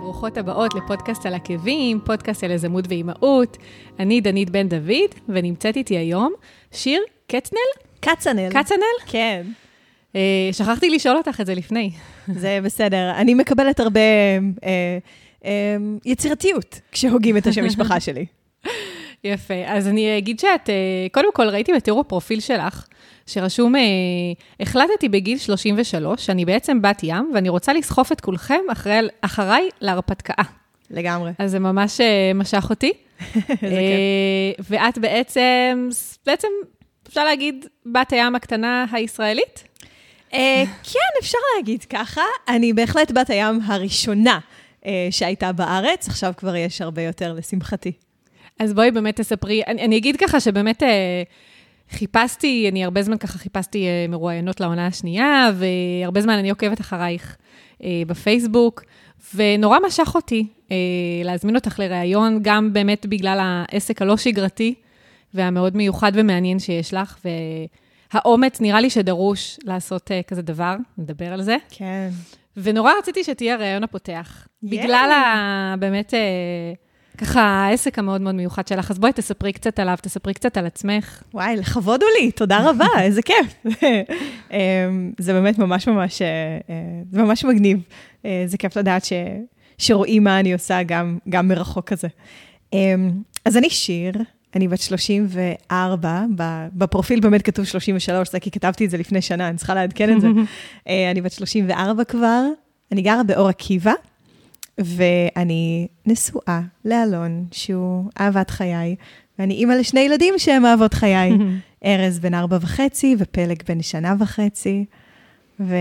ברוכות הבאות לפודקאסט על עקבים, פודקאסט על יזמות ואימהות. אני דנית בן דוד, ונמצאת איתי היום שיר קצנל? קצנל. קצנל? כן. אה, שכחתי לשאול אותך את זה לפני. זה בסדר. אני מקבלת הרבה אה, אה, יצירתיות כשהוגים את השם משפחה שלי. יפה. אז אני אגיד שאת, אה, קודם כל ראיתי בתיאור הפרופיל שלך, שרשום, אה, החלטתי בגיל 33, שאני בעצם בת ים, ואני רוצה לסחוף את כולכם אחרי, אחריי להרפתקה. לגמרי. אז זה ממש אה, משך אותי. אה, ואת בעצם, בעצם, אפשר להגיד, בת הים הקטנה הישראלית? אה, כן, אפשר להגיד ככה. אני בהחלט בת הים הראשונה אה, שהייתה בארץ, עכשיו כבר יש הרבה יותר, לשמחתי. אז בואי באמת תספרי, אני, אני אגיד ככה שבאמת אה, חיפשתי, אני הרבה זמן ככה חיפשתי אה, מרואיינות לעונה השנייה, והרבה זמן אני עוקבת אחרייך אה, בפייסבוק, ונורא משך אותי אה, להזמין אותך לראיון, גם באמת בגלל העסק הלא שגרתי והמאוד מיוחד ומעניין שיש לך, והאומץ נראה לי שדרוש לעשות כזה דבר, נדבר על זה. כן. ונורא רציתי שתהיה הראיון הפותח. יאי. בגלל ה... באמת, אה, ככה, העסק המאוד מאוד מיוחד שלך. אז בואי תספרי קצת עליו, תספרי קצת על עצמך. וואי, לכבוד הוא לי, תודה רבה, איזה כיף. אמ, זה באמת ממש ממש, אה, אה, זה ממש מגניב. אה, זה כיף לדעת ש, שרואים מה אני עושה גם, גם מרחוק כזה. אמ, אז אני שיר, אני בת 34, ב- בפרופיל באמת כתוב 33, זה כי כתבתי את זה לפני שנה, אני צריכה לעדכן את זה. אני בת 34 כבר, אני גרה באור עקיבא, ואני נשואה לאלון, שהוא אהבת חיי, ואני אימא לשני ילדים שהם אהבות חיי. ארז בן ארבע וחצי ופלג בן שנה וחצי. ו...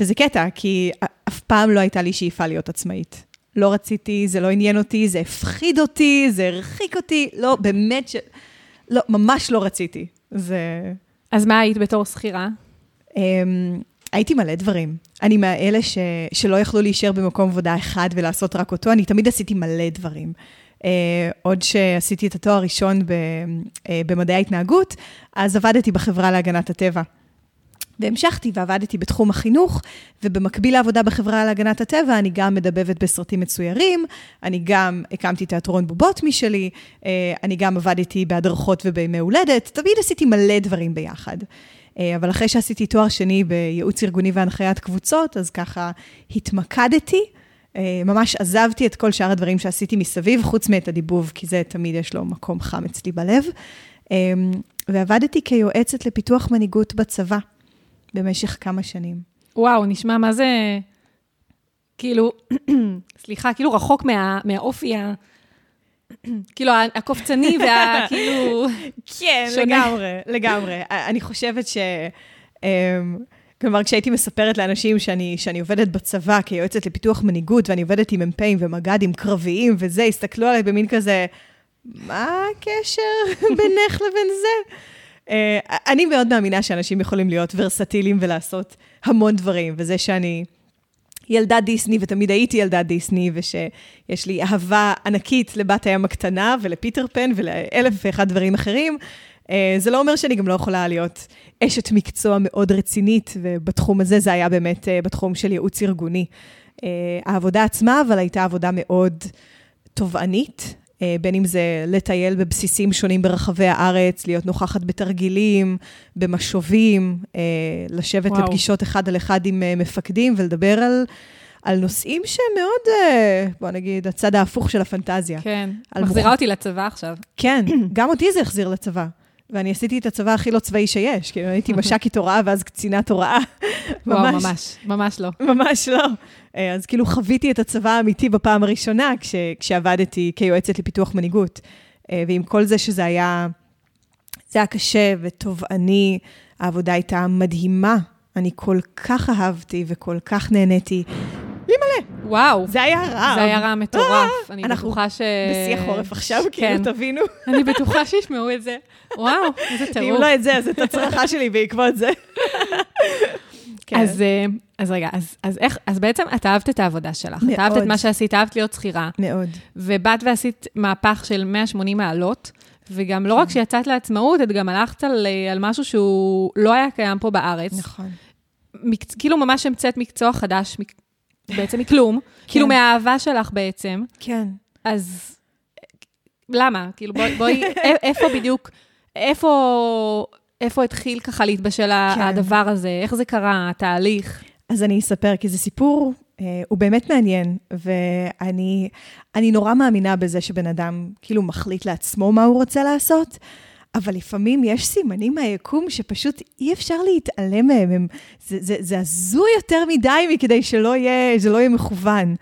וזה קטע, כי אף פעם לא הייתה לי שאיפה להיות עצמאית. לא רציתי, זה לא עניין אותי, זה הפחיד אותי, זה הרחיק אותי, לא, באמת ש... לא, ממש לא רציתי. זה... אז מה היית בתור שכירה? הייתי מלא דברים. אני מהאלה ש, שלא יכלו להישאר במקום עבודה אחד ולעשות רק אותו, אני תמיד עשיתי מלא דברים. Uh, עוד שעשיתי את התואר הראשון ב, uh, במדעי ההתנהגות, אז עבדתי בחברה להגנת הטבע. והמשכתי ועבדתי בתחום החינוך, ובמקביל לעבודה בחברה להגנת הטבע, אני גם מדבבת בסרטים מצוירים, אני גם הקמתי תיאטרון בובות משלי, אה, אני גם עבדתי בהדרכות ובימי הולדת, תמיד עשיתי מלא דברים ביחד. אה, אבל אחרי שעשיתי תואר שני בייעוץ ארגוני והנחיית קבוצות, אז ככה התמקדתי, אה, ממש עזבתי את כל שאר הדברים שעשיתי מסביב, חוץ מאת הדיבוב, כי זה תמיד יש לו מקום חם אצלי בלב. אה, ועבדתי כיועצת לפיתוח מנהיגות בצבא במשך כמה שנים. וואו, נשמע מה זה... כאילו, סליחה, כאילו רחוק מה, מהאופי ה... כאילו, הקופצני וה... כאילו... כן. לגמרי, לגמרי. אני חושבת ש... אמ, כלומר, כשהייתי מספרת לאנשים שאני, שאני עובדת בצבא כיועצת לפיתוח מנהיגות, ואני עובדת עם מ"פים ומג"דים קרביים וזה, הסתכלו עליי במין כזה, מה הקשר בינך לבין זה? Uh, אני מאוד מאמינה שאנשים יכולים להיות ורסטיליים ולעשות המון דברים, וזה שאני ילדה דיסני, ותמיד הייתי ילדה דיסני, ושיש לי אהבה ענקית לבת הים הקטנה ולפיטר פן ולאלף ואחד דברים אחרים, uh, זה לא אומר שאני גם לא יכולה להיות אשת מקצוע מאוד רצינית, ובתחום הזה זה היה באמת uh, בתחום של ייעוץ ארגוני. Uh, העבודה עצמה, אבל הייתה עבודה מאוד תובענית, אה, בין אם זה לטייל בבסיסים שונים ברחבי הארץ, להיות נוכחת בתרגילים, במשובים, אה, לשבת וואו. לפגישות אחד על אחד עם אה, מפקדים ולדבר על, על נושאים שהם מאוד, אה, בוא נגיד, הצד ההפוך של הפנטזיה. כן, מחזירה מוכ- אותי לצבא עכשיו. כן, גם אותי זה החזיר לצבא. ואני עשיתי את הצבא הכי לא צבאי שיש, כאילו הייתי מש"קית הוראה ואז קצינת הוראה. וואו, ממש, ממש לא. ממש לא. אה, אז כאילו חוויתי את הצבא האמיתי בפעם הראשונה, כש, כשעבדתי כיועצת לפיתוח מנהיגות. אה, ועם כל זה שזה היה, זה היה קשה ותובעני, העבודה הייתה מדהימה. אני כל כך אהבתי וכל כך נהניתי. לי מלא, וואו, זה היה רע. זה היה רע מטורף. אני אה, אנחנו בטוחה ש... בשיא החורף עכשיו, כן. כאילו, תבינו. אני בטוחה שישמעו את זה. וואו, איזה אם טירוף. לא את זה, אז את הצרחה שלי בעקבות זה. כן. אז, אה, אז רגע, אז, אז איך, אז בעצם את אהבת את העבודה שלך. את אהבת את מאוד. מה שעשית, אהבת להיות שכירה. מאוד. ובאת ועשית מהפך של 180 מעלות, וגם לא רק שיצאת לעצמאות, את גם הלכת על, אה, על משהו שהוא לא היה קיים פה בארץ. נכון. מקצ... כאילו ממש המצאת מקצוע חדש, מק... בעצם מכלום, כאילו מהאהבה שלך בעצם. כן. אז למה? כאילו, בואי, בואי א- איפה בדיוק, איפה, איפה התחיל ככה להתבשל כן. הדבר הזה? איך זה קרה, התהליך? אז אני אספר, כי זה סיפור, אה, הוא באמת מעניין, ואני אני נורא מאמינה בזה שבן אדם כאילו מחליט לעצמו מה הוא רוצה לעשות, אבל לפעמים יש סימנים מהיקום שפשוט אי אפשר להתעלם מהם. הם, זה, זה, זה הזוי יותר מדי מכדי שלא יהיה, שלא יהיה מכוון.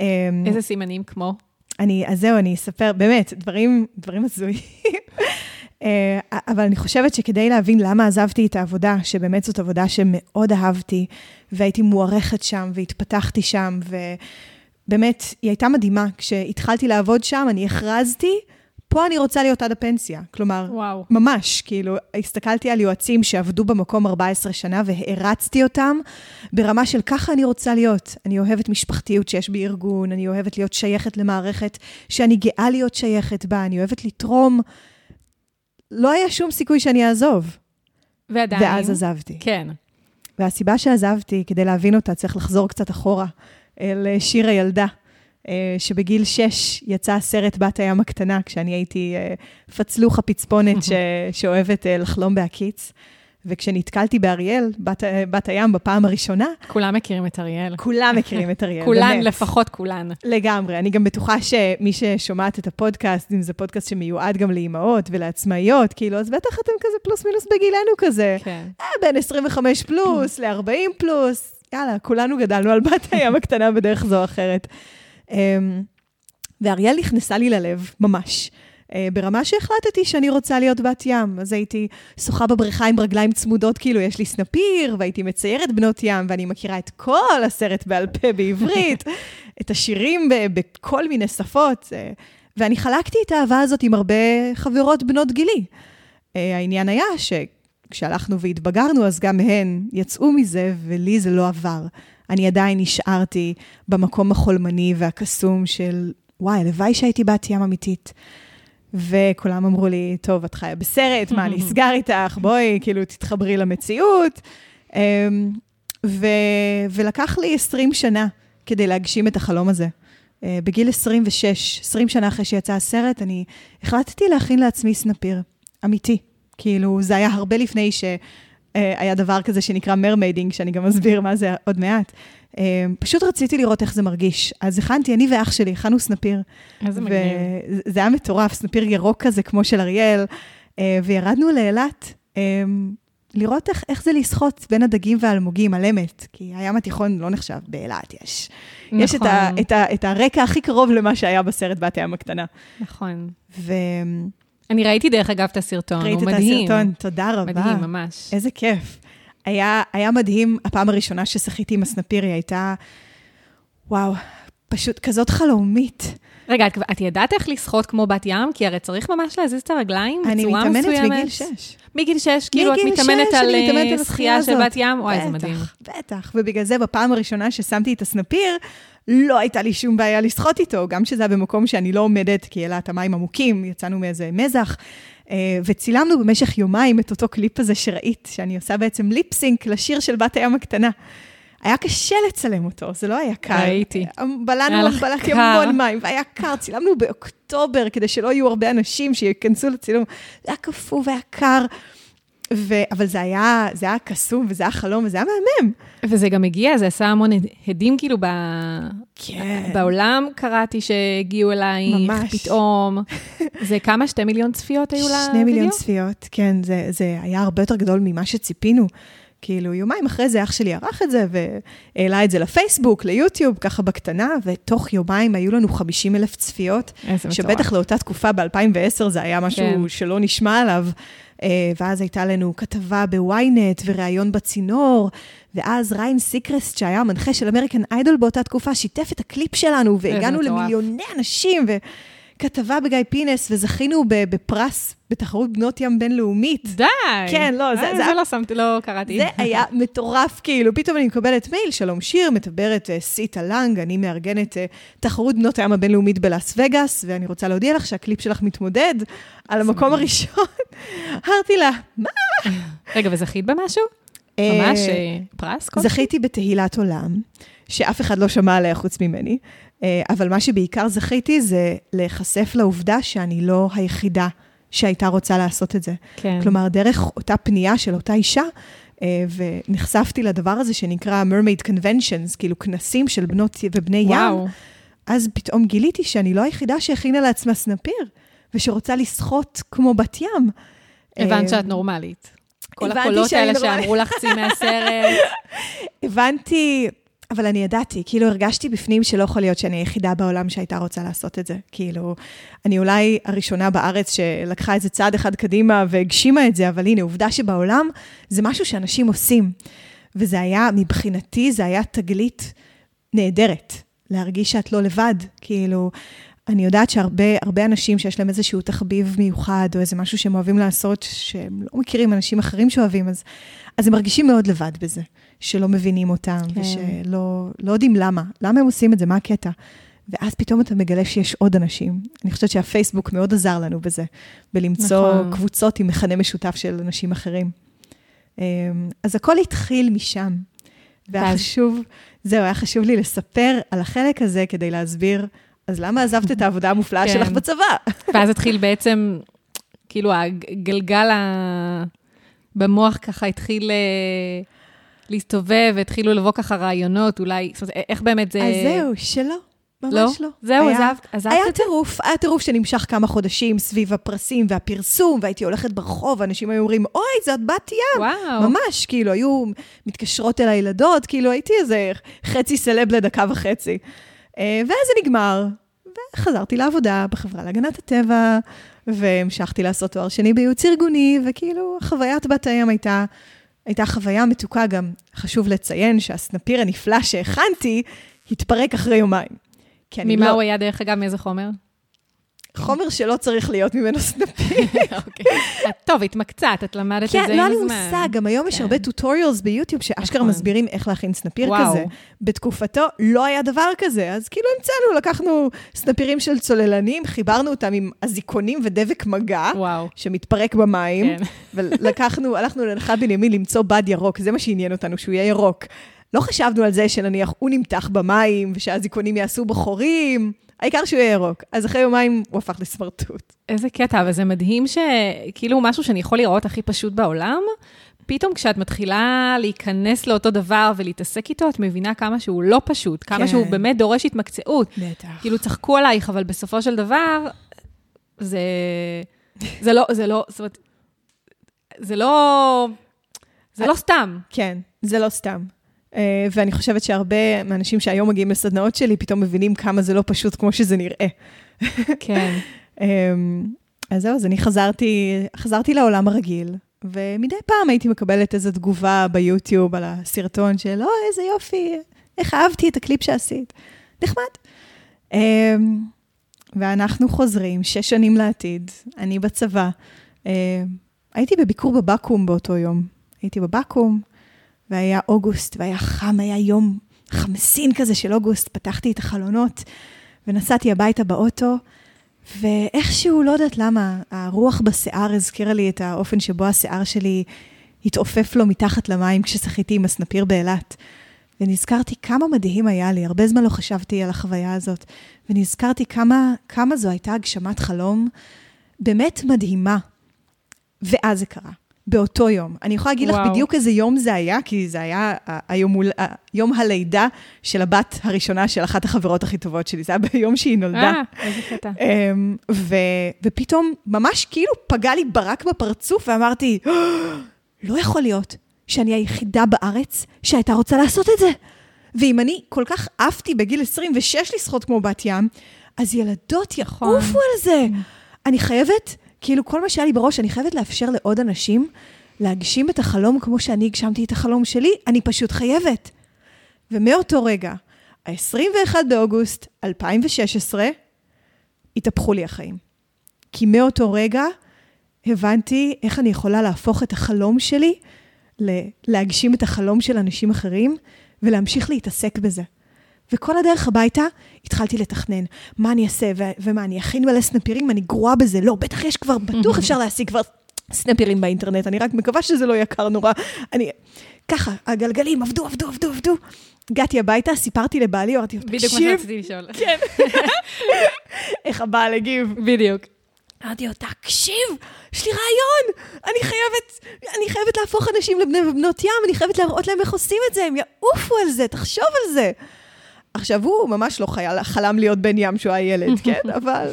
אה, איזה סימנים כמו? אני, אז זהו, אני אספר, באמת, דברים, דברים הזויים. אה, אבל אני חושבת שכדי להבין למה עזבתי את העבודה, שבאמת זאת עבודה שמאוד אהבתי, והייתי מוערכת שם, והתפתחתי שם, ובאמת, היא הייתה מדהימה. כשהתחלתי לעבוד שם, אני הכרזתי, פה אני רוצה להיות עד הפנסיה. כלומר, וואו. ממש, כאילו, הסתכלתי על יועצים שעבדו במקום 14 שנה והערצתי אותם ברמה של ככה אני רוצה להיות. אני אוהבת משפחתיות שיש בי ארגון, אני אוהבת להיות שייכת למערכת שאני גאה להיות שייכת בה, אני אוהבת לתרום. לא היה שום סיכוי שאני אעזוב. ועדיין? ואז עזבתי. כן. והסיבה שעזבתי, כדי להבין אותה, צריך לחזור קצת אחורה, אל אה, שיר הילדה, שבגיל שש יצא הסרט בת הים הקטנה, כשאני הייתי אה, פצלוחה פצפונת ש... שאוהבת לחלום בהקיץ. וכשנתקלתי באריאל, בת, בת הים, בפעם הראשונה, כולם מכירים את אריאל. כולם מכירים את אריאל, כולן, באמת. לפחות כולן. לגמרי. אני גם בטוחה שמי ששומעת את הפודקאסט, אם זה פודקאסט שמיועד גם לאימהות ולעצמאיות, כאילו, אז בטח אתם כזה פלוס מינוס בגילנו כזה. כן. אה, בין 25 פלוס ל-40 פלוס, יאללה, כולנו גדלנו על בת הים הקטנה בדרך זו או אחרת. אמ, ואריאל נכנסה לי ללב, ממש. אה, ברמה שהחלטתי שאני רוצה להיות בת ים. אז הייתי שוחה בבריכה עם רגליים צמודות, כאילו יש לי סנפיר, והייתי מציירת בנות ים, ואני מכירה את כל הסרט בעל פה בעברית, את השירים בכל מיני שפות. אה, ואני חלקתי את האהבה הזאת עם הרבה חברות בנות גילי. אה, העניין היה שכשהלכנו והתבגרנו, אז גם הן יצאו מזה, ולי זה לא עבר. אני עדיין נשארתי במקום החולמני והקסום של, וואי, הלוואי שהייתי בת ים אמיתית. וכולם אמרו לי, טוב, את חיה בסרט, מה, אני אסגר איתך, בואי, כאילו, תתחברי למציאות. אמ, ו... ולקח לי 20 שנה כדי להגשים את החלום הזה. אה, בגיל 26, 20 שנה אחרי שיצא הסרט, אני החלטתי להכין לעצמי סנפיר, אמיתי. כאילו, זה היה הרבה לפני שהיה דבר כזה שנקרא mermaiding, שאני גם אסביר מה זה עוד מעט. אה, פשוט רציתי לראות איך זה מרגיש. אז הכנתי, אני ואח שלי, הכנו סנפיר. איזה מגניב. וזה היה מטורף, סנפיר ירוק כזה, כמו של אריאל, אה, וירדנו לאילת. אה, לראות איך, איך זה לשחות בין הדגים והאלמוגים על אמת, כי הים התיכון לא נחשב, באילת יש. נכון. יש את, ה, את, ה, את הרקע הכי קרוב למה שהיה בסרט בת הים הקטנה. נכון. ו... אני ראיתי דרך אגב את הסרטון, ראית הוא את מדהים. הסרטון, תודה רבה. מדהים, ממש. איזה כיף. היה, היה מדהים, הפעם הראשונה ששחיתי עם הסנפיר, היא הייתה, וואו, פשוט כזאת חלומית. רגע, את, את ידעת איך לשחות כמו בת ים? כי הרי צריך ממש להזיז את הרגליים אני בצורה מסוימת. מתאמנת מגיל שש. מגיל שש, כאילו את מגיל מתאמנת שש על אני מתאמנת אה, על שחייה של. בת ים? וואי, זה בטח, מדהים. בטח, ובגלל זה בפעם הראשונה ששמתי את הסנפיר, לא הייתה לי שום בעיה לשחות איתו, גם שזה היה במקום שאני לא עומדת, כי אלה את המים עמוקים, יצאנו מאיזה מזח, אה, וצילמנו במשך יומיים את אותו קליפ הזה שראית, שאני עושה בעצם ליפסינק לשיר של בת הים הקטנה. היה קשה לצלם אותו, זה לא היה קל. ראיתי. בלענו, בלעתי קר. המון מים, והיה קר, צילמנו באוקטובר, כדי שלא יהיו הרבה אנשים שייכנסו לצילום. זה היה קפוא והיה קר, ו... אבל זה היה, זה היה קסום, וזה היה חלום, וזה היה מהמם. וזה גם הגיע, זה עשה המון הד- הדים כאילו ב... כן. בעולם קראתי שהגיעו אלייך ממש. פתאום. זה כמה? שתי מיליון צפיות היו לוידאו? שני מיליון צפיות, כן, זה, זה היה הרבה יותר גדול ממה שציפינו. כאילו, יומיים אחרי זה אח שלי ערך את זה, והעלה את זה לפייסבוק, ליוטיוב, ככה בקטנה, ותוך יומיים היו לנו 50 אלף צפיות, איזה מטורף. שבטח לאותה תקופה, ב-2010, זה היה משהו כן. שלא נשמע עליו. אה, ואז הייתה לנו כתבה בוויינט וראיון בצינור, ואז ריין סיקרסט, שהיה המנחה של American Idol באותה תקופה, שיתף את הקליפ שלנו, והגענו. למיליוני אנשים, וכתבה בגיא פינס, וזכינו בפרס בתחרות בנות ים בינלאומית. די. כן, לא, זה- אה, זה- לא שמתי, לא קראתי. זה היה מטורף, כאילו, פתאום אני מקבלת מייל, שלום שיר, מדברת אה, סיטה לנג, אני מארגנת אה, תחרות בנות הים הבינלאומית בלאס וגאס, ואני רוצה להודיע לך שהקליפ שלך מתמודד על המקום הראשון. אמרתי לה, מה? רגע, וזכית במשהו? ממש פרס? זכיתי בתהילת עולם, שאף אחד לא שמע עליה חוץ ממני, אבל מה שבעיקר זכיתי זה להיחשף לעובדה שאני לא היחידה שהייתה רוצה לעשות את זה. כן. כלומר, דרך אותה פנייה של אותה אישה, אה, ונחשפתי לדבר הזה שנקרא Mermaid Conventions, כאילו כנסים של בנות ובני ים, וואו. אז פתאום גיליתי שאני לא היחידה שהכינה לעצמה סנפיר, ושרוצה לשחות כמו בת ים. הבנת אה, שאת נורמלית. כל הקולות האלה. שאמרו לך צי מהסרט. הבנתי, אבל אני ידעתי, כאילו הרגשתי בפנים שלא יכול להיות שאני היחידה בעולם שהייתה רוצה לעשות את זה. כאילו, אני אולי הראשונה בארץ שלקחה את זה צעד אחד קדימה והגשימה את זה, אבל הנה, עובדה שבעולם זה משהו שאנשים עושים. וזה היה, מבחינתי, זה היה תגלית נהדרת, להרגיש שאת לא לבד. כאילו, אני יודעת שהרבה הרבה אנשים שיש להם איזשהו תחביב מיוחד, או איזה משהו שהם אוהבים לעשות, שהם לא מכירים אנשים אחרים שאוהבים, אז, אז הם מרגישים מאוד לבד בזה, שלא מבינים אותם, כן. ושלא לא יודעים למה, למה הם עושים את זה, מה הקטע. ואז פתאום אתה מגלה שיש עוד אנשים. אני חושבת שהפייסבוק מאוד עזר לנו בזה, בלמצוא נכון. קבוצות עם מכנה משותף של אנשים אחרים. אמ, אז הכל התחיל משם. והיה חשוב, זהו, היה חשוב לי לספר על החלק הזה כדי להסביר, אז למה עזבת את העבודה המופלאה כן. שלך בצבא? ואז התחיל בעצם, כאילו, הגלגל ה... במוח ככה התחיל אה, להסתובב, התחילו לבוא ככה רעיונות, אולי, זאת אומרת, איך באמת זה... אז זהו, שלא, ממש לא? לא. זהו, היה- עזבת עזבת היה את זה? טירוף, היה טירוף שנמשך כמה חודשים סביב הפרסים והפרסום, והייתי הולכת ברחוב, ואנשים היו אומרים, אוי, זאת בת ים. וואו. ממש, כאילו, היו מתקשרות אל הילדות, כאילו, הייתי איזה חצי סלב לדקה וחצי. אה, ואז זה נגמר, וחזרתי לעבודה בחברה להגנת הטבע, והמשכתי לעשות תואר שני בייעוץ ארגוני, וכאילו, חוויית בת הים הייתה, הייתה חוויה מתוקה גם. חשוב לציין שהסנפיר הנפלא שהכנתי, התפרק אחרי יומיים. ממה לא, הוא היה, דרך אגב, מאיזה חומר? חומר שלא צריך להיות ממנו סנפיר. אוקיי. טוב, התמקצעת, את למדת את זה עם כן, הזמן. לא היה לי מושג, גם היום יש כן. הרבה טוטוריאלס ביוטיוב שאשכרה נכון. מסבירים איך להכין סנפיר. כזה. בתקופתו לא היה דבר כזה, אז כאילו המצאנו, לקחנו סנפירים של צוללנים, חיברנו אותם עם אזיקונים ודבק מגע. שמתפרק במים, כן. ולקחנו, הלכנו לנחל בנימין למצוא בד ירוק, זה מה שעניין אותנו, שהוא יהיה ירוק. לא חשבנו על זה שנניח הוא נמתח במים, ושהאזיקונים יעשו בו חורים, העיקר שהוא יהיה ירוק. אז אחרי יומיים הוא הפך לסמרטוט. איזה קטע, אבל זה מדהים שכאילו משהו שאני יכול לראות הכי פשוט בעולם, פתאום כשאת מתחילה להיכנס לאותו דבר ולהתעסק איתו, את מבינה כמה שהוא לא פשוט, כמה כן. שהוא באמת דורש התמקצעות. בטח. כאילו, צחקו עלייך, אבל בסופו של דבר, זה, זה לא, זה לא, זאת אומרת, זה לא, זה לא סתם. כן, זה לא סתם. Uh, ואני חושבת שהרבה מהאנשים שהיום מגיעים לסדנאות שלי, פתאום מבינים כמה זה לא פשוט כמו שזה נראה. כן. Um, אז זהו, אז אני חזרתי, חזרתי לעולם הרגיל, ומדי פעם הייתי מקבלת איזו תגובה ביוטיוב על הסרטון של, אוי, איזה יופי, איך אהבתי את הקליפ שעשית. נחמד. Um, ואנחנו חוזרים, שש שנים לעתיד, אני בצבא. Uh, הייתי בביקור בבקו"ם באותו יום. הייתי בבקו"ם, והיה אוגוסט, והיה חם, היה יום חמסין כזה של אוגוסט, פתחתי את החלונות ונסעתי הביתה באוטו, ואיכשהו, לא יודעת למה, הרוח בשיער הזכירה לי את האופן שבו השיער שלי התעופף לו מתחת למים כששחיתי עם הסנפיר באילת. ונזכרתי כמה מדהים היה לי, הרבה זמן לא חשבתי על החוויה הזאת, ונזכרתי כמה, כמה זו הייתה הגשמת חלום באמת מדהימה. ואז זה קרה. באותו יום. אני יכולה להגיד לך וואו. בדיוק איזה יום זה היה, כי זה היה ה- היום, הול- ה- יום הלידה של הבת הראשונה של אחת החברות הכי טובות שלי. זה היה ביום שהיא נולדה. אה, איזה קטע. אמ, ו, ופתאום ממש כאילו פגע לי ברק בפרצוף ואמרתי, לא יכול להיות שאני היחידה בארץ שהייתה רוצה לעשות את זה. ואם אני כל כך עפתי בגיל 26 לשחות כמו בת ים, אז ילדות נכון. יעופו על זה. אני חייבת, כאילו כל מה שהיה לי בראש, אני חייבת לאפשר לעוד אנשים להגשים את החלום כמו שאני הגשמתי את החלום שלי, אני פשוט חייבת. ומאותו רגע, ה-21 באוגוסט 2016, התהפכו לי החיים. כי מאותו רגע הבנתי איך אני יכולה להפוך את החלום שלי להגשים את החלום של אנשים אחרים ולהמשיך להתעסק בזה. וכל הדרך הביתה התחלתי לתכנן מה אני אעשה ו- ומה, אני אכין מלא סנפירים, אני גרועה בזה. לא, בטח יש כבר, בטוח אפשר להשיג כבר סנפירים באינטרנט, אני רק מקווה שזה לא יקר נורא. אני ככה, הגלגלים עבדו, עבדו, עבדו, עבדו. הגעתי הביתה, סיפרתי לבעלי, אמרתי לו, בדיוק מה תקשיב, שרציתי לשאול. כן. איך הבעל הגיב. בדיוק. אמרתי לו, תקשיב, יש לי רעיון, אני חייבת, אני חייבת להפוך אנשים לבני ובנות ים, אני חייבת להראות להם איך עושים את זה, הם יעופו על זה, תחשוב על זה. עכשיו, הוא ממש לא חייל, חלם להיות בן ים שהוא היה ילד, כן? אבל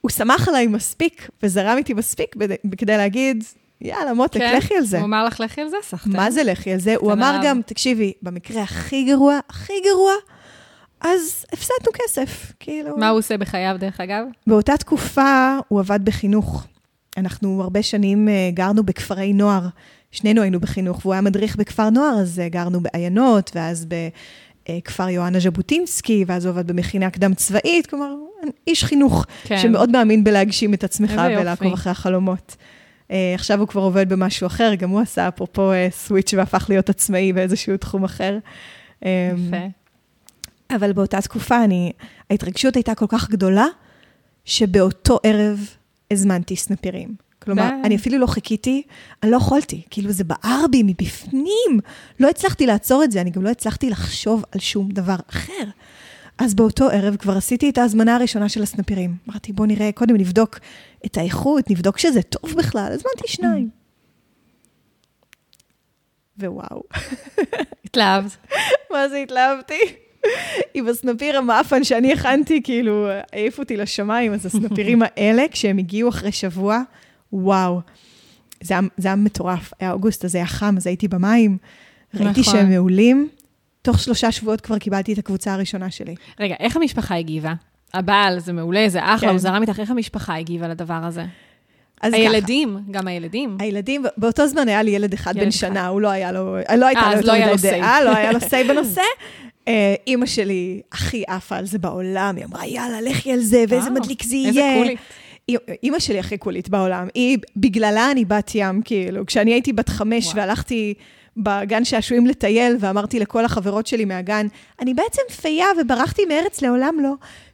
הוא שמח עליי מספיק, וזרם איתי מספיק כדי להגיד, יאללה, מותק, כן? לכי על זה. הוא אמר לך, לכי על זה, סחטן. מה זה לכי על זה? הוא אמר. גם, תקשיבי, במקרה הכי גרוע, הכי גרוע, אז הפסדנו כסף, כאילו. מה הוא עושה בחייו, דרך אגב? באותה תקופה הוא עבד בחינוך. אנחנו הרבה שנים אה, גרנו בכפרי נוער. שנינו היינו בחינוך, והוא היה מדריך בכפר נוער, אז אה, גרנו בעיינות, ואז בכפר יואנה ז'בוטינסקי, ואז הוא עבד במכינה קדם צבאית, כלומר, איש חינוך, כן. שמאוד מאמין בלהגשים את עצמך. ולעקוב אחרי החלומות. אה, עכשיו הוא כבר עובד במשהו אחר, גם הוא עשה אפרופו אה, סוויץ' והפך להיות עצמאי באיזשהו תחום אחר. אה, יפה. אבל באותה תקופה אני, ההתרגשות הייתה כל כך גדולה, שבאותו ערב הזמנתי סנפירים. כלומר, די. אני אפילו לא חיכיתי, אני לא יכולתי. כאילו, זה בער בי מבפנים. לא הצלחתי לעצור את זה, אני גם לא הצלחתי לחשוב על שום דבר אחר. אז באותו ערב כבר עשיתי את ההזמנה הראשונה של הסנפירים. אמרתי, בוא נראה, קודם נבדוק את האיכות, נבדוק שזה טוב בכלל. הזמנתי שניים. ווואו. התלהבת. מה זה התלהבתי? עם הסנפיר המאפן שאני הכנתי, כאילו, העיף אותי לשמיים, אז הסנפירים האלה, כשהם הגיעו אחרי שבוע, וואו. זה היה, זה היה מטורף. היה אוגוסט, אז היה חם, אז הייתי במים. ראיתי נכון. שהם מעולים. תוך שלושה שבועות כבר קיבלתי את הקבוצה הראשונה שלי. רגע, איך המשפחה הגיבה? הבעל, זה מעולה, זה אחלה, כן. הוא זרם איתך, איך המשפחה הגיבה לדבר הזה? אז הילדים, גם הילדים. ככה, הילדים, באותו זמן היה לי ילד אחד ילד בן אחד. שנה, הוא לא היה לו, לא הייתה אה, לו לא יותר לו מדי. דעה, לא היה לו say בנושא. אה, אימא שלי הכי עפה על זה בעולם, היא אמרה, יאללה, לכי על זה, ואיזה מדליק זה איזה יהיה. קולית. אימא- שלי הכי קולית בעולם. היא, בגללה אני בת ים, כאילו. כשאני הייתי בת חמש וואו. והלכתי בגן שעשועים לטייל, ואמרתי לכל החברות שלי מהגן, אני בעצם פייה וברחתי מארץ לעולם לא.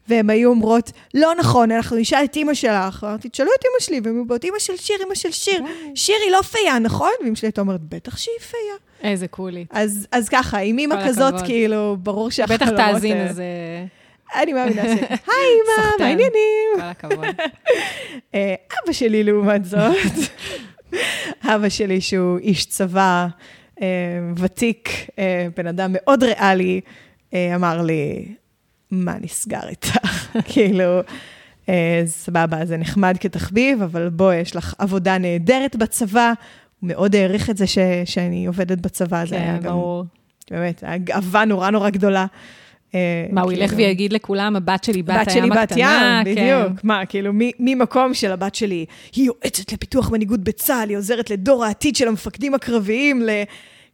והן היו אומרות, לא נכון, אנחנו נשאל את אימא שלך. אמרתי, תשאלו את אימא שלי, והן אומרות, אימא של שיר, אימא של שיר. שיר היא לא פייה, נכון? ואימא שלי הייתה אומרת, בטח שהיא פייה. איזה קולית. אז, אז ככה, עם אימא כזאת, הכבוד. כאילו, ברור שהחלומות... בטח תאזין אה, איזה... אני מאמינה ש... היי, סחטן. מה העניינים? כל הכבוד. אה, אבא שלי, לעומת זאת, אבא שלי, שהוא איש צבא, אה, ותיק, אה, בן אדם מאוד ריאלי, אמר לי, מה נסגר איתך? כאילו, סבבה, זה נחמד כתחביב, אבל בואי, יש לך עבודה נהדרת בצבא. הוא מאוד העריך את זה ש, שאני עובדת בצבא, זה היה כן, גם, ברור. באמת, גאווה נורא נורא גדולה. אה, מה, הוא ילך כאילו- ויגיד לכולם, הבת שלי בת בת שלי הים בת הקטנה, ים, כן. בדיוק. מה, כאילו, ממקום של הבת שלי, היא יועצת לפיתוח מנהיגות בצה"ל, היא עוזרת לדור העתיד של המפקדים הקרביים, ל...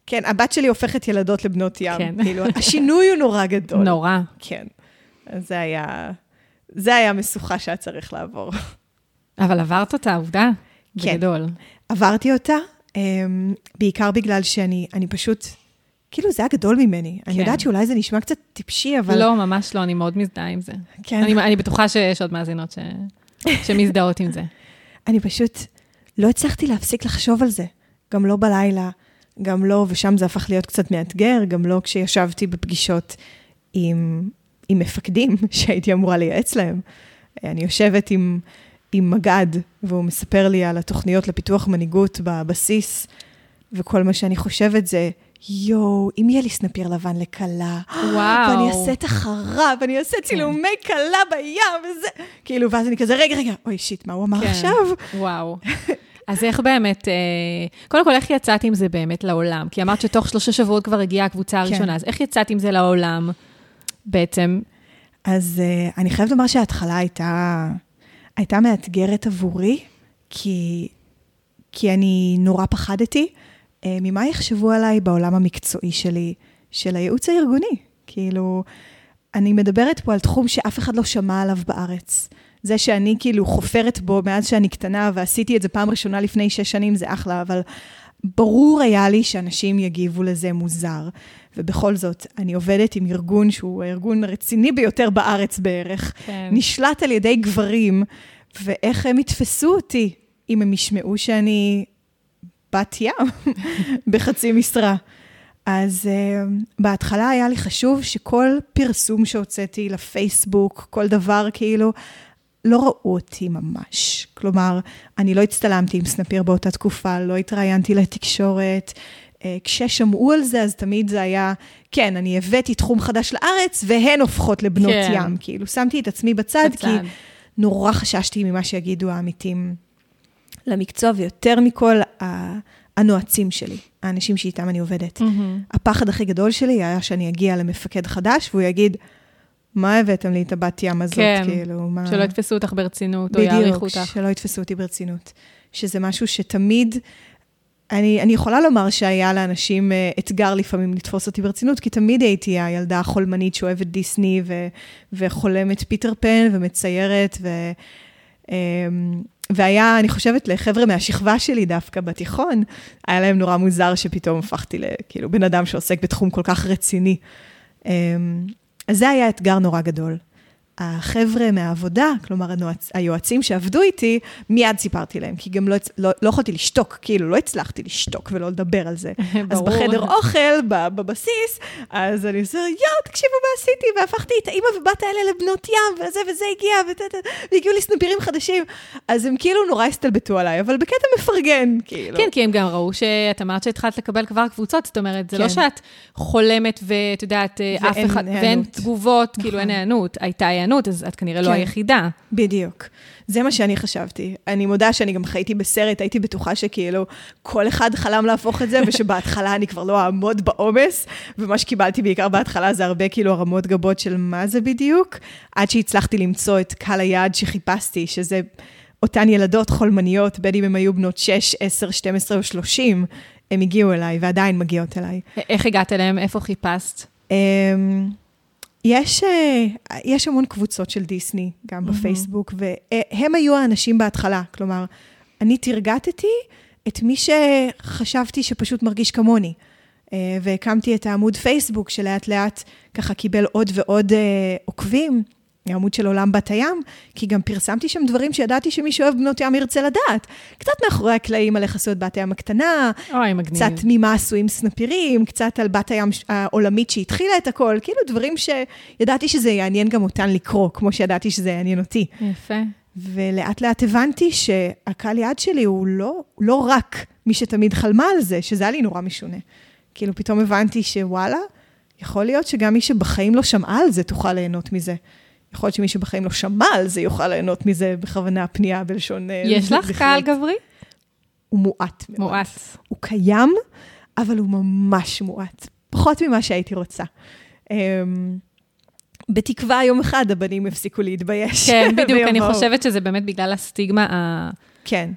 כן, הבת שלי הופכת ילדות לבנות ים. כן. כאילו, השינוי הוא נורא גדול. נורא. כן. אז זה היה, זה היה משוכה שהיה צריך לעבור. אבל עברת אותה, עובדה. כן. בגדול. עברתי אותה, אמ, בעיקר בגלל שאני אני פשוט, כאילו, זה היה גדול ממני. אני כן. יודעת שאולי זה נשמע קצת טיפשי, אבל... לא, ממש לא, אני מאוד מזדהה עם זה. כן. אני אני בטוחה שיש עוד מאזינות ש- שמזדהות עם זה. אני פשוט לא הצלחתי להפסיק לחשוב על זה. גם לא בלילה, גם לא, ושם זה הפך להיות קצת מאתגר, גם לא כשישבתי בפגישות עם, עם מפקדים שהייתי אמורה לייעץ להם. אני יושבת עם, עם מג"ד, והוא מספר לי על התוכניות לפיתוח מנהיגות בבסיס, וכל מה שאני חושבת זה, יואו, אם יהיה לי סנפיר לבן לכלה, וואו. ואני אעשה תחרה, ואני אעשה צילומי כלה בים, וזה... כאילו, ואז אני כזה, רגע, רגע, אוי, שיט, מה הוא אמר כן. עכשיו? וואו. אז איך באמת, אה, קודם כל, איך יצאת עם זה באמת לעולם? כי אמרת שתוך שלושה שבועות כבר הגיעה הקבוצה הראשונה, כן. אז איך יצאת עם זה לעולם בעצם? אז uh, אני חייבת לומר שההתחלה הייתה, הייתה מאתגרת עבורי, כי, כי אני נורא פחדתי ממה יחשבו עליי בעולם המקצועי שלי, של הייעוץ הארגוני. כאילו, אני מדברת פה על תחום שאף אחד לא שמע עליו בארץ. זה שאני כאילו חופרת בו מאז שאני קטנה, ועשיתי את זה פעם ראשונה לפני שש שנים, זה אחלה, אבל ברור היה לי שאנשים יגיבו לזה מוזר. ובכל זאת, אני עובדת עם ארגון שהוא הארגון הרציני ביותר בארץ בערך, כן. נשלט על ידי גברים, ואיך הם יתפסו אותי אם הם ישמעו שאני בת ים בחצי משרה. אז uh, בהתחלה היה לי חשוב שכל פרסום שהוצאתי לפייסבוק, כל דבר כאילו, לא ראו אותי ממש. כלומר, אני לא הצטלמתי עם סנפיר באותה תקופה, לא התראיינתי לתקשורת. Uh, כששמעו על זה, אז תמיד זה היה, כן, אני הבאתי תחום חדש לארץ, והן הופכות לבנות כן. ים. כאילו, שמתי את עצמי בצד, בצד, כי נורא חששתי ממה שיגידו העמיתים למקצוע, ויותר מכל, הנועצים שלי, האנשים שאיתם אני עובדת. Mm-hmm. הפחד הכי גדול שלי היה שאני אגיע למפקד חדש, והוא יגיד, מה הבאתם לי את הבת ים הזאת, כן, כאילו, מה... שלא יתפסו אותך ברצינות, בדיוק, או יעריכו אותך. בדיוק, שלא יתפסו אותי ברצינות. שזה משהו שתמיד, אני, אני יכולה לומר שהיה לאנשים uh, אתגר לפעמים לתפוס אותי ברצינות, כי תמיד הייתי הילדה החולמנית שאוהבת דיסני, ו, וחולמת פיטר פן, ומציירת, ו... והיה, אני חושבת, לחבר'ה מהשכבה שלי דווקא בתיכון, היה להם נורא מוזר שפתאום הפכתי לכאילו בן אדם שעוסק בתחום כל כך רציני. אמ, אז זה היה אתגר נורא גדול. החבר'ה מהעבודה, כלומר. היועצים שעבדו איתי, מיד סיפרתי להם, כי גם לא, לא, לא יכולתי לשתוק, כאילו לא הצלחתי לשתוק ולא לדבר על זה. אז בחדר אוכל, בבסיס, אז אני עושה, יואו, תקשיבו מה עשיתי, והפכתי את האימא ובת האלה לבנות ים, וזה וזה הגיע, והגיעו לי סנפירים חדשים. אז הם כאילו נורא הסתלבטו עליי, אבל בקטע מפרגן, כאילו. כן, כי הם גם ראו שאת אמרת שהתחלת לקבל כבר קבוצות, זאת אומרת, זה לא כן. לא שאת חולמת ואת יודעת, אף אחד, ואין תגובות, כאילו נכון. אין היענות, הייתה היענות, אז את כנראה לא כן, לא היחידה. בדיוק. זה מה שאני חשבתי. אני מודה שאני גם חייתי בסרט, הייתי בטוחה שכאילו כל אחד חלם להפוך את זה, ושבהתחלה אני כבר לא אעמוד בעומס, ומה שקיבלתי בעיקר בהתחלה זה הרבה כאילו הרמות גבות של מה זה בדיוק, עד שהצלחתי למצוא את קהל היעד שחיפשתי, שזה אותן ילדות חולמניות, בין אם הן היו בנות 6, 10, 12 או 30, הם הגיעו אליי ועדיין מגיעות אליי. איך הגעת אליהם? איפה חיפשת? יש, אה, יש המון קבוצות של דיסני, גם mm-hmm. בפייסבוק, והם היו האנשים בהתחלה. כלומר, אני תרגטתי את מי שחשבתי שפשוט מרגיש כמוני. אה, והקמתי את העמוד פייסבוק, שלאט לאט ככה קיבל עוד ועוד אה, עוקבים. העמוד של עולם בת הים, כי גם פרסמתי שם דברים שידעתי שמי שאוהב בנות ים ירצה לדעת. קצת מאחורי הקלעים על איך עשו את בת הים הקטנה, אוי, מגניב. קצת ממה עשויים סנפירים, קצת על בת הים העולמית שהתחילה את הכל, כאילו דברים שידעתי שזה יעניין גם אותן לקרוא, כמו שידעתי שזה יעניין אותי. יפה. ולאט לאט הבנתי שהקהל יעד שלי הוא לא, לא רק מי שתמיד חלמה על זה, שזה היה לי נורא משונה. כאילו, פתאום הבנתי שוואלה, יכול להיות שגם מי שבחיים לא שמעה על זה תוכל ליהנות מזה. יכול להיות שמי שבחיים לא שמע על זה יוכל ליהנות מזה בכוונה פנייה בלשון... אה, יש לך קהל גברי? הוא מועט מאוד. מועט. הוא קיים, אבל הוא ממש מועט. פחות ממה שהייתי רוצה. אמ, בתקווה יום אחד הבנים יפסיקו להתבייש. כן, בדיוק, אני חושבת שזה באמת בגלל הסטיגמה ה... כן.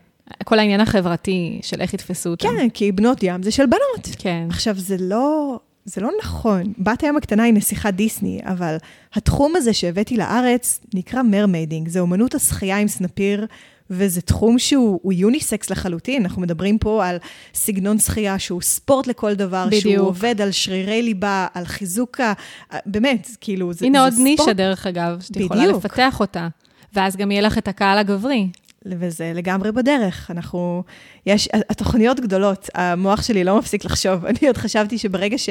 כל העניין החברתי של איך יתפסו אותם. כן, כי בנות ים זה של בנות. כן. עכשיו, זה לא... זה לא נכון. בת הים הקטנה היא נסיכת דיסני, אבל התחום הזה שהבאתי לארץ נקרא mermaiding. זה אומנות השחייה עם סנפיר, וזה תחום שהוא יוניסקס לחלוטין. אנחנו מדברים פה על סגנון שחייה שהוא ספורט לכל דבר, בדיוק. שהוא עובד על שרירי ליבה, על חיזוק ה... באמת, כאילו, זה, הנה זה עוד ספורט. נישה, דרך אגב, שאת יכולה לפתח אותה. ואז גם יהיה לך את הקהל הגברי. וזה לגמרי בדרך. אנחנו, יש, התוכניות גדולות, המוח שלי לא מפסיק לחשוב. אני עוד חשבתי שברגע ש...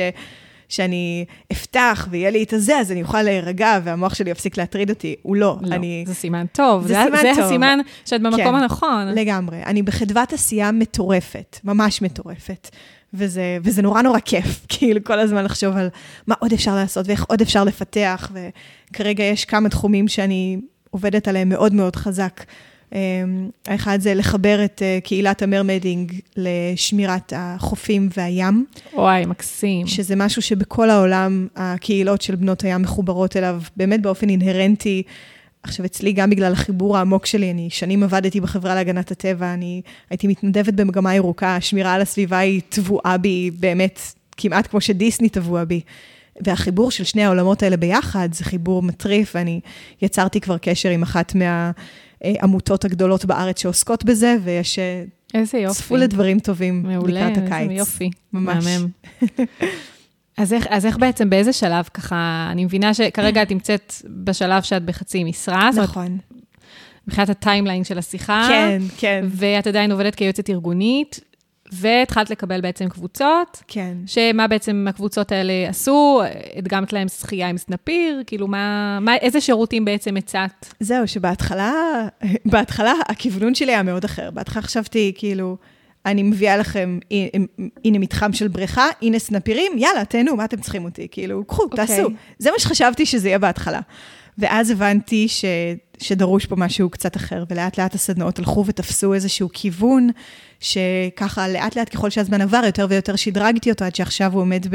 שאני אפתח ויהיה לי את הזה, אז אני אוכל להירגע והמוח שלי יפסיק להטריד אותי. הוא לא. לא, אני... זה סימן טוב. זה, זה סימן זה טוב. הסימן שאת במקום כן, הנכון. לגמרי. אני בחדוות עשייה מטורפת, ממש מטורפת. וזה, וזה נורא נורא כיף, כאילו כל הזמן לחשוב על מה עוד אפשר לעשות ואיך עוד אפשר לפתח, וכרגע יש כמה תחומים שאני עובדת עליהם מאוד מאוד חזק. אמ, האחד זה לחבר את אה, קהילת המרמדינג לשמירת החופים והים. וואי, מקסים. שזה משהו שבכל העולם הקהילות של בנות הים מחוברות אליו באמת באופן אינהרנטי. עכשיו, אצלי, גם בגלל החיבור העמוק שלי, אני שנים עבדתי בחברה להגנת הטבע, אני הייתי מתנדבת במגמה ירוקה, השמירה על הסביבה היא טבועה בי, באמת, כמעט כמו שדיסני טבוע בי. והחיבור של שני העולמות האלה ביחד, זה חיבור מטריף, ואני יצרתי כבר קשר עם אחת מה... העמותות הגדולות בארץ שעוסקות בזה, ויש... אה, איזה יופי. צפו לדברים טובים מעולה, לקראת הקיץ. מעולה, איזה יופי. ממש. מהמם. אז איך, אז איך בעצם, באיזה שלב ככה, אני מבינה שכרגע את נמצאת בשלב שאת בחצי משרה. נכון. מבחינת הטיימליין של השיחה. כן, כן. ואת עדיין עובדת כיועצת ארגונית, והתחלת לקבל בעצם קבוצות, כן. שמה בעצם הקבוצות האלה עשו? הדגמת להם שחייה עם סנפיר? כאילו, מה, מה, איזה שירותים בעצם הצעת? זהו, שבהתחלה, בהתחלה הכיוונון שלי היה מאוד אחר. בהתחלה חשבתי, כאילו, אני מביאה לכם, הנה מתחם של בריכה, הנה סנפירים, יאללה, תהנו, מה אתם צריכים אותי? כאילו, קחו, okay. תעשו. זה מה שחשבתי שזה יהיה בהתחלה. ואז הבנתי ש, שדרוש פה משהו קצת אחר, ולאט לאט הסדנאות הלכו ותפסו איזשהו כיוון, שככה לאט לאט ככל שהזמן עבר, יותר ויותר שדרגתי אותו, עד שעכשיו הוא עומד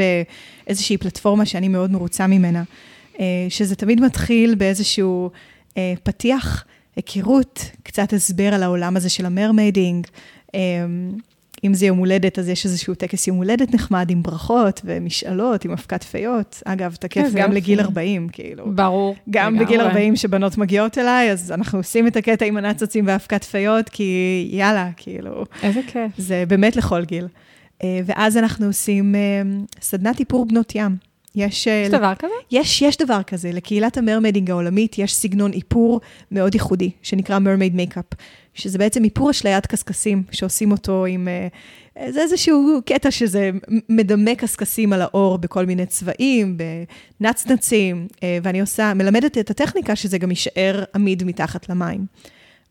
באיזושהי פלטפורמה שאני מאוד מרוצה ממנה. אה, שזה תמיד מתחיל באיזשהו אה, פתיח, היכרות, קצת הסבר על העולם הזה של ה mermaiding. אם זה יום הולדת, אז יש איזשהו טקס יום הולדת נחמד עם ברכות ומשאלות, עם אבקת פיות. אגב, תקף גם יופי. לגיל 40, כאילו. ברור. גם לגמרי. בגיל 40 שבנות מגיעות אליי, אז אנחנו עושים את הקטע עם הנצנצים ואבקת פיות, כי יאללה, כאילו. איזה כיף. זה באמת לכל גיל. אה, ואז אנחנו עושים אה, סדנת איפור בנות ים. יש... אה, יש דבר כזה? יש, יש דבר כזה. לקהילת ה mermaiding העולמית יש סגנון איפור מאוד ייחודי, שנקרא mermaid makeup, שזה בעצם איפור אשליית קשקשים, שעושים אותו עם... אה, זה איזשהו קטע שזה מדמה קשקשים על העור בכל מיני צבעים, בנצנצים, אה, ואני עושה, מלמדת את הטכניקה שזה גם יישאר עמיד מתחת למים.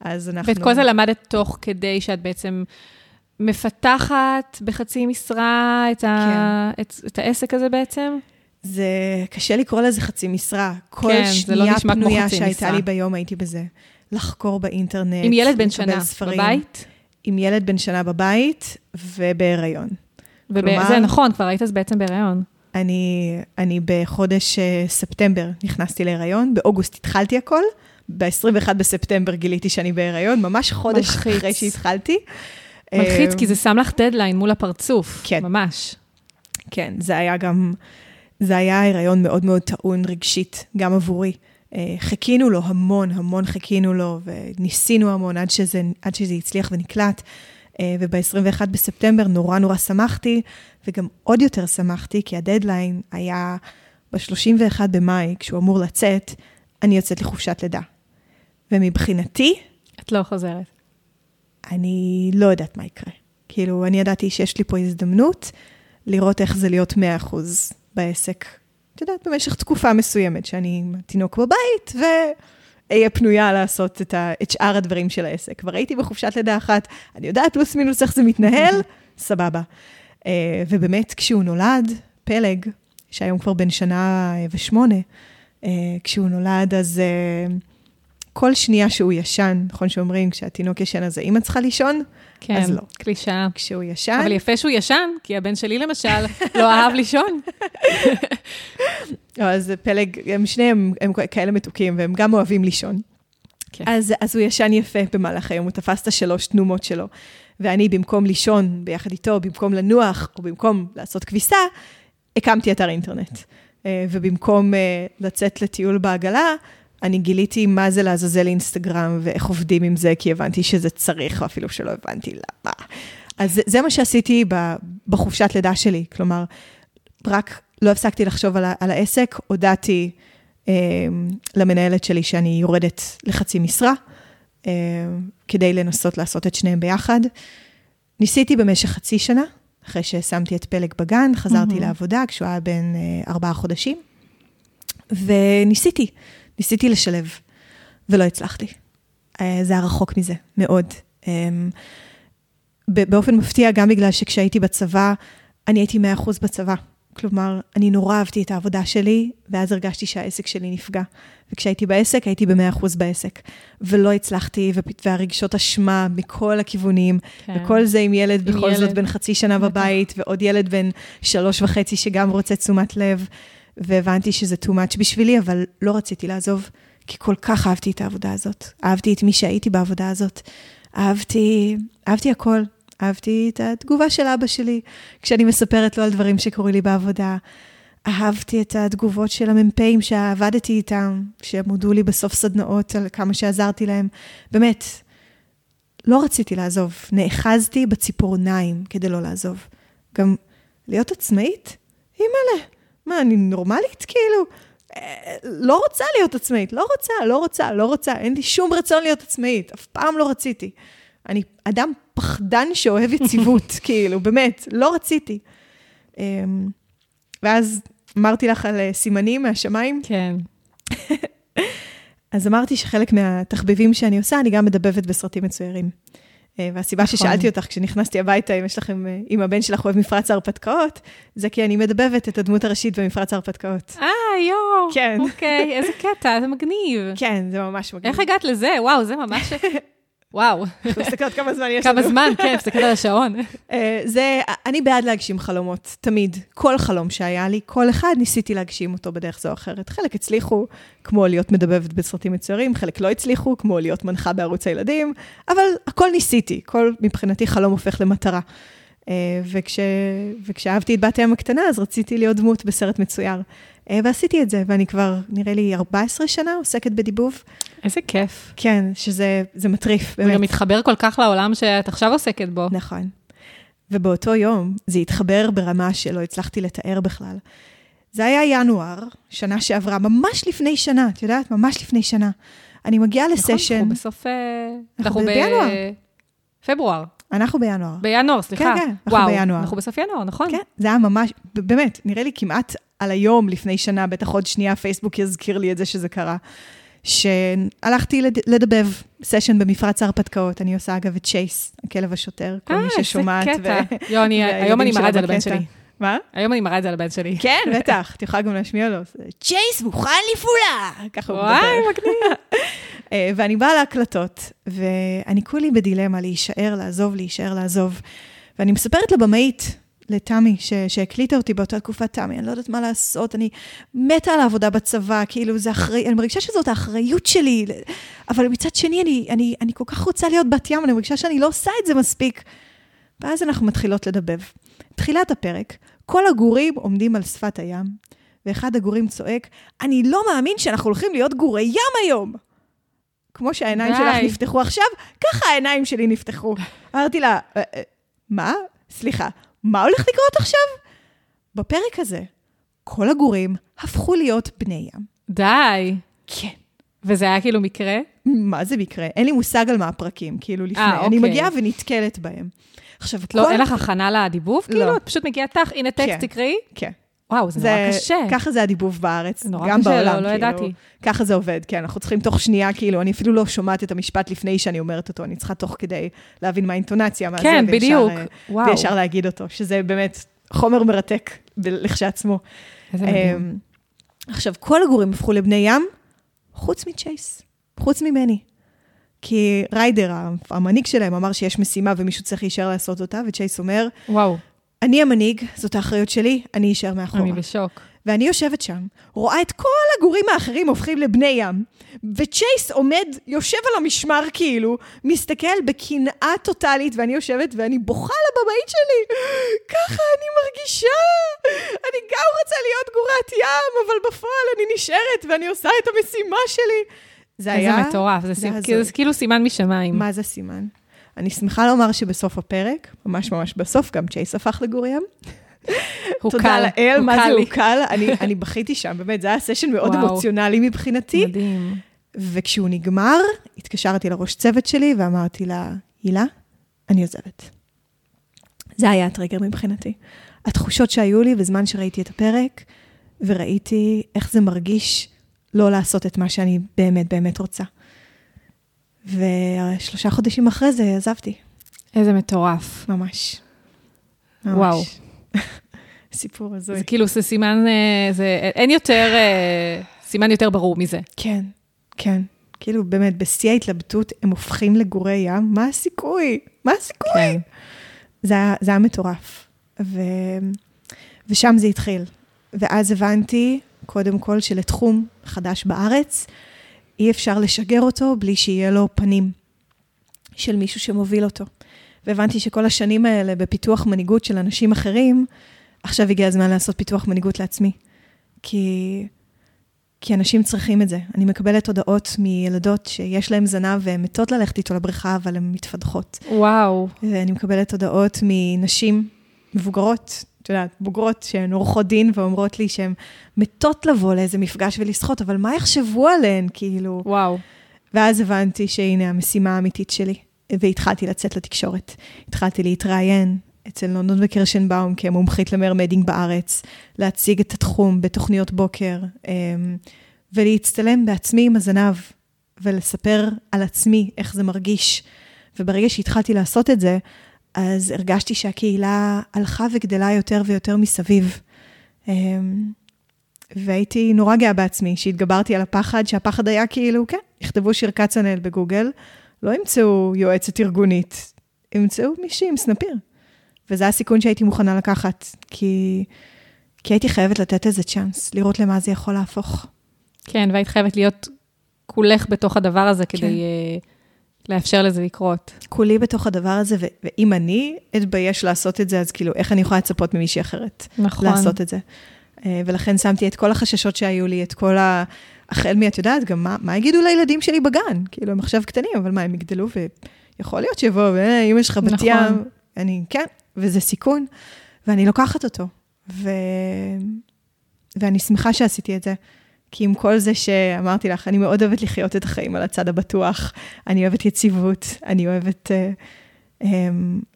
אז אנחנו... ואת כל זה למדת תוך כדי שאת בעצם... מפתחת בחצי משרה את, ה... כן. את, את העסק הזה בעצם? זה, קשה לקרוא לזה חצי משרה. כל כן, שנייה לא פנויה שהייתה משרה. לי ביום הייתי בזה. לחקור באינטרנט, עם ילד בן שנה ספרים, בבית? עם ילד בן שנה בבית ובהיריון. ובא... זה נכון, כבר היית אז בעצם בהיריון. אני, אני בחודש uh, ספטמבר נכנסתי להיריון, באוגוסט התחלתי הכל, ב-21 בספטמבר גיליתי שאני בהיריון, ממש חודש מלחיץ. אחרי שהתחלתי. מלחיץ, uh, כי זה שם לך דדליין מול הפרצוף, כן. ממש. כן, זה היה גם, זה היה הריון מאוד מאוד טעון רגשית, גם עבורי. אה, חיכינו לו המון, המון חיכינו לו, וניסינו המון עד שזה, עד שזה הצליח ונקלט. אה, וב-21 בספטמבר נורא נורא שמחתי, וגם עוד יותר שמחתי, כי הדדליין היה ב-31 במאי, כשהוא אמור לצאת, אני יוצאת לחופשת לידה. ומבחינתי... את לא חוזרת. אני לא יודעת מה יקרה. כאילו, אני ידעתי שיש לי פה הזדמנות לראות איך זה להיות 100% בעסק את יודעת, במשך תקופה מסוימת, שאני עם התינוק בבית, ואהיה פנויה לעשות את, ה, את שאר הדברים של העסק. כבר הייתי בחופשת לידה אחת, אני יודעת פלוס מינוס איך זה מתנהל, סבבה. Uh, ובאמת, כשהוא נולד, פלג, שהיום כבר בן שנה ושמונה, uh, כשהוא נולד, אז uh, כל שנייה שהוא ישן, נכון שאומרים, כשהתינוק ישן אז האמא צריכה לישון? כן, אז לא. קלישאה. כשהוא ישן... אבל יפה שהוא ישן, כי הבן שלי למשל לא אהב לישון. לא, אז פלג, הם שניהם הם כאלה מתוקים, והם גם אוהבים לישון. כן. אז, אז הוא ישן יפה במהלך היום, הוא תפס את השלוש תנומות שלו. ואני, במקום לישון ביחד איתו, במקום לנוח, או במקום לעשות כביסה, הקמתי אתר אינטרנט. אה, ובמקום אה, לצאת לטיול בעגלה, אני גיליתי מה זה לעזאזל אינסטגרם ואיך עובדים עם זה, כי הבנתי שזה צריך, אפילו שלא הבנתי למה. אז זה, זה מה שעשיתי בחופשת לידה שלי, כלומר, רק לא הפסקתי לחשוב על, על העסק, הודעתי אה, למנהלת שלי שאני יורדת לחצי משרה, אה, כדי לנסות לעשות את שניהם ביחד. ניסיתי במשך חצי שנה, אחרי ששמתי את פלג בגן, חזרתי mm-hmm. לעבודה כשהוא היה בן אה, ארבעה חודשים, וניסיתי. ניסיתי לשלב, ולא הצלחתי. אה, זה היה רחוק מזה, מאוד. אמ, באופן מפתיע, גם בגלל שכשהייתי בצבא, אני הייתי 100% בצבא. כלומר, אני נורא אהבתי את העבודה שלי, ואז הרגשתי שהעסק שלי נפגע. וכשהייתי בעסק, הייתי ב-100% בעסק. ולא הצלחתי, והרגשות אשמה מכל הכיוונים, כן. וכל זה עם ילד עם בכל ילד. זאת בן חצי שנה בבית, ועוד ילד בן שלוש וחצי שגם רוצה תשומת לב. והבנתי שזה too much בשבילי, אבל לא רציתי לעזוב, כי כל כך אהבתי את העבודה הזאת. אהבתי את מי שהייתי בעבודה הזאת. אהבתי, אהבתי הכל. אהבתי את התגובה של אבא שלי כשאני מספרת לו על דברים שקורים לי בעבודה. אהבתי את התגובות של המ"פים שעבדתי איתם, שהם הודו לי בסוף סדנאות על כמה שעזרתי להם. באמת, לא רציתי לעזוב. נאחזתי בציפורניים כדי לא לעזוב. גם להיות עצמאית? אימא'לה, מה, אני נורמלית? כאילו, אה, לא רוצה להיות עצמאית, לא רוצה, לא רוצה, לא רוצה, אין לי שום רצון להיות עצמאית, אף פעם לא רציתי. אני אדם פחדן שאוהב יציבות, כאילו, באמת, לא רציתי. אמ, ואז אמרתי לך על אה, סימנים מהשמיים. כן. אז אמרתי שחלק מהתחביבים שאני עושה, אני גם מדבבת בסרטים מצוירים. אה, והסיבה נכון. ששאלתי אותך כשנכנסתי הביתה, אם יש לכם, אה, אם הבן שלך אוהב מפרץ ההרפתקאות, זה כי אני מדבבת את הדמות הראשית במפרץ ההרפתקאות. אה, יואו. כן. אוקיי, איזה קטע, זה מגניב. כן, זה ממש מגניב. איך הגעת לזה? וואו, זה ממש... וואו. אנחנו מסתכלות כמה זמן יש לנו. כמה זמן, כן, מסתכלת על השעון. אה, זה, אני בעד להגשים חלומות, תמיד. כל חלום שהיה לי, כל אחד ניסיתי להגשים אותו בדרך זו או אחרת. חלק הצליחו, כמו להיות מדבבת בסרטים מצוירים, חלק לא הצליחו, כמו להיות מנחה בערוץ הילדים, אבל הכל ניסיתי, כל מבחינתי חלום הופך למטרה. אה, וכש, וכשאהבתי את בת הים הקטנה, אז רציתי להיות דמות בסרט מצויר. אה, ועשיתי את זה, ואני כבר, נראה לי, 14 שנה עוסקת בדיבוב. איזה כיף. כן, שזה זה מטריף, זה באמת. גם מתחבר כל כך לעולם שאת עכשיו עוסקת בו. נכון. ובאותו יום זה התחבר ברמה שלא הצלחתי לתאר בכלל. זה היה ינואר, שנה שעברה, ממש לפני שנה, את יודעת? ממש לפני שנה. אני מגיעה נכון, לסשן, אנחנו בסוף... אה, אנחנו ב- בינואר. פברואר. אנחנו בינואר. בינואר, סליחה. כן, כן, אנחנו וואו, בינואר. אנחנו בסוף ינואר, נכון? כן, זה היה ממש, באמת, נראה לי כמעט על היום לפני שנה, בטח עוד שנייה פייסבוק יזכיר לי את זה שזה קרה. שהלכתי לד- לדבב סשן במפרץ ההרפתקאות, אני עושה אגב את צ'ייס, הכלב השוטר, כל מי ששומעת. אה, איזה קטע. ו- יואו, אני- היום אני מראה את זה לבן. שלי. מה? היום אני מראה את זה לבן שלי. כן, בטח, את יכולה גם להשמיע לו. צ'ייס מוכן לפעולה! ככה הוא מדבר. וואי, מגניב. אה, ואני באה להקלטות, ואני כולי בדילמה להישאר, לעזוב, להישאר, לעזוב. ואני מספרת לבמאית, לתמי, שהקליטה אותי באותה תקופה, תמי, אני לא יודעת מה לעשות, אני מתה על העבודה בצבא, כאילו, זה אחראי, אני מרגישה שזאת האחריות שלי, אבל מצד שני, אני, אני, אני כל כך רוצה להיות בת ים, אני מרגישה שאני לא עושה את זה מספיק. ואז אנחנו מתחילות לדבב. תחילת הפרק, כל הגורים עומדים על שפת הים, ואחד הגורים צועק, אני לא מאמין שאנחנו הולכים להיות גורי ים היום. כמו שהעיניים די. שלך נפתחו עכשיו, ככה העיניים שלי נפתחו. אמרתי לה, "אה, אה, מה? סליחה, מה הולך לקרות עכשיו? בפרק הזה, כל הגורים הפכו להיות בני ים. די. כן. וזה היה כאילו מקרה? מה זה מקרה? אין לי מושג על מה הפרקים, כאילו לפני. אה, אני אוקיי. מגיעה ונתקלת בהם. עכשיו, את לא, כל- אין לך הכנה לדיבוב? לא. כאילו, את פשוט מגיעה תח, הנה טקסט, כן. תקראי. כן. וואו, זה נורא קשה. ככה זה הדיבוב בארץ, זה נורא גם קשה, בעולם. לא- לא כאילו, ידעתי. ככה זה עובד, כן, אנחנו צריכים תוך שנייה, כאילו, אני אפילו לא שומעת את המשפט לפני שאני אומרת אותו, אני צריכה תוך כדי להבין מה האינטונציה, מה כן, זה, וישר, בדיוק. אה, וואו. וישר להגיד אותו, שזה באמת חומר מרתק לכשעצמו. איזה מדהים. אמ, עכשיו, כל הגורים הפכו לבני ים, חוץ מצ'ייס, חוץ ממני. כי ריידר, המנהיג שלהם, אמר שיש משימה ומישהו צריך להישאר לעשות אותה, וצ'ייס אומר, וואו, אני המנהיג, זאת האחריות שלי, אני אשאר מאחורה. אני בשוק. ואני יושבת שם, רואה את כל הגורים האחרים הופכים לבני ים, וצ'ייס עומד, יושב על המשמר כאילו, מסתכל בקנאה טוטאלית, ואני יושבת ואני בוכה לבמאית שלי. ככה אני מרגישה. אני גם רוצה להיות גורת ים, אבל בפועל אני נשארת ואני עושה את המשימה שלי. זה היה... איזה מטורף, זה זה סימ- הזוי. כאילו- זה כאילו סימן משמיים. מה זה סימן? אני שמחה לומר שבסוף הפרק, ממש ממש בסוף, גם צ'ייס הפך לגור ים. הוא תודה קל, לאל, הוא מה זה. הוא קל? אני, אני בכיתי שם, באמת, זה היה סשן מאוד. אמוציונלי מבחינתי. מדהים. וכשהוא נגמר, התקשרתי לראש צוות שלי ואמרתי לה, הילה, אני עוזבת. זה היה הטריגר מבחינתי. התחושות שהיו לי בזמן שראיתי את הפרק, וראיתי איך זה מרגיש לא לעשות את מה שאני באמת באמת רוצה. ושלושה חודשים אחרי זה עזבתי, איזה מטורף. ממש. ממש. וואו. סיפור הזוי. זה כאילו, זה סימן, אה, זה, אין יותר, אה, סימן יותר ברור מזה. כן, כן. כאילו, באמת, בשיא ההתלבטות, הם הופכים לגורי ים, מה הסיכוי? מה הסיכוי? כן. זה זה היה מטורף. ו... ושם זה התחיל. ואז הבנתי, קודם כל, שלתחום חדש בארץ, אי אפשר לשגר אותו בלי שיהיה לו פנים של מישהו שמוביל אותו. והבנתי שכל השנים האלה בפיתוח מנהיגות של אנשים אחרים, עכשיו הגיע הזמן לעשות פיתוח מנהיגות לעצמי. כי, כי אנשים צריכים את זה. אני מקבלת הודעות מילדות שיש להן זנב והן מתות ללכת איתו לבריכה, אבל הן מתפדחות. וואו. ואני מקבלת הודעות מנשים מבוגרות, את יודעת, בוגרות שהן עורכות דין ואומרות לי שהן מתות לבוא לאיזה מפגש ולשחות, אבל מה יחשבו עליהן, כאילו? וואו. ואז הבנתי שהנה המשימה האמיתית שלי. והתחלתי לצאת לתקשורת. התחלתי להתראיין אצל לונדון וקרשנבאום כמומחית למרמדינג בארץ, להציג את התחום בתוכניות בוקר, אמ, ולהצטלם בעצמי עם הזנב, ולספר על עצמי איך זה מרגיש. וברגע שהתחלתי לעשות את זה, אז הרגשתי שהקהילה הלכה וגדלה יותר ויותר מסביב. אמ, והייתי נורא גאה בעצמי, שהתגברתי על הפחד, שהפחד היה כאילו, כן, יכתבו שיר כצנאל בגוגל, לא ימצאו יועצת ארגונית, ימצאו מישהי עם סנפיר. וזה הסיכון שהייתי מוכנה לקחת, כי, כי הייתי חייבת לתת איזה צ'אנס, לראות למה זה יכול להפוך. כן, והיית חייבת להיות כולך בתוך הדבר הזה כדי כן. uh, לאפשר לזה לקרות. כולי בתוך הדבר הזה, ו- ואם אני אתבייש לעשות את זה, אז כאילו, איך אני יכולה לצפות ממישהי אחרת נכון. לעשות את זה? Uh, ולכן שמתי את כל החששות שהיו לי, את כל ה... החל מי, את יודעת, גם מה, מה יגידו לילדים שלי בגן? כאילו, הם עכשיו קטנים, אבל מה, הם יגדלו ויכול להיות שיבואו, אה, אמא שלך בת נכון. ים. אני, כן, וזה סיכון, ואני לוקחת אותו. ו... ואני שמחה שעשיתי את זה. כי עם כל זה שאמרתי לך, אני מאוד אוהבת לחיות את החיים על הצד הבטוח. אני אוהבת יציבות, אני אוהבת... Uh, um,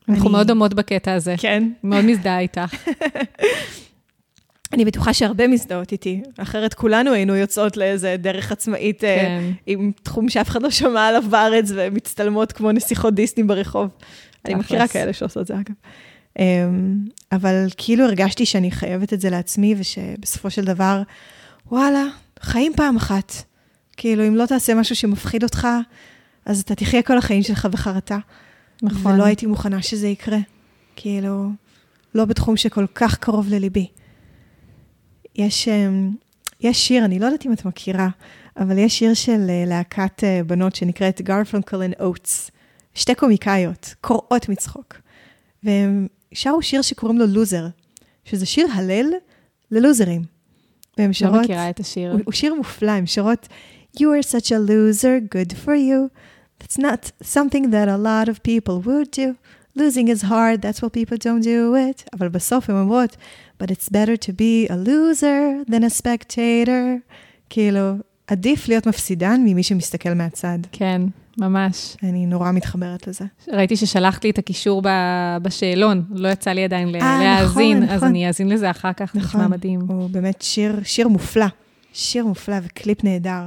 אנחנו אני... מאוד דומות בקטע הזה. כן. מאוד מזדהה איתך. אני בטוחה שהרבה מזדהות איתי, אחרת כולנו היינו יוצאות לאיזה דרך עצמאית אה, כן. uh, עם תחום שאף אחד לא שמע עליו בארץ ומצטלמות כמו נסיכות דיסני ברחוב. אני מכירה כאלה שעושות זה, אגב. אמ, אבל כאילו הרגשתי שאני חייבת את זה לעצמי, ושבסופו של דבר, וואלה, חיים פעם אחת. כאילו, אם לא תעשה משהו שמפחיד אותך, אז אתה תחיה כל החיים שלך בחרטה. נכון. ולא הייתי מוכנה שזה יקרה. כאילו, לא בתחום שכל כך קרוב לליבי. יש, אמ, יש שיר, אני לא יודעת אם את מכירה, אבל יש שיר של אה, להקת אה, בנות שנקראת Garfunkel and Oates. שתי קומיקאיות, קוראות מצחוק. והם שרו שיר שקוראים לו לוזר, שזה שיר הלל ללוזרים. והם שרות... לא מכירה את השיר. הוא, הוא שיר מופלא, הם שרות You are such a loser, good for you. That's not something that a lot of people would do. Losing is hard, that's why people don't do it. אבל בסוף הן אומרות, But it's better to be a loser than a spectator. כאילו, עדיף להיות מפסידן ממי שמסתכל מהצד. כן, ממש. אני נורא מתחברת לזה. ראיתי ששלחת לי את הקישור בשאלון, לא יצא לי עדיין 아, אה, להאזין, נכון, אז נכון. אני אאזין לזה אחר כך, נכון. נשמע מדהים. הוא באמת שיר, שיר מופלא, שיר מופלא וקליפ נהדר.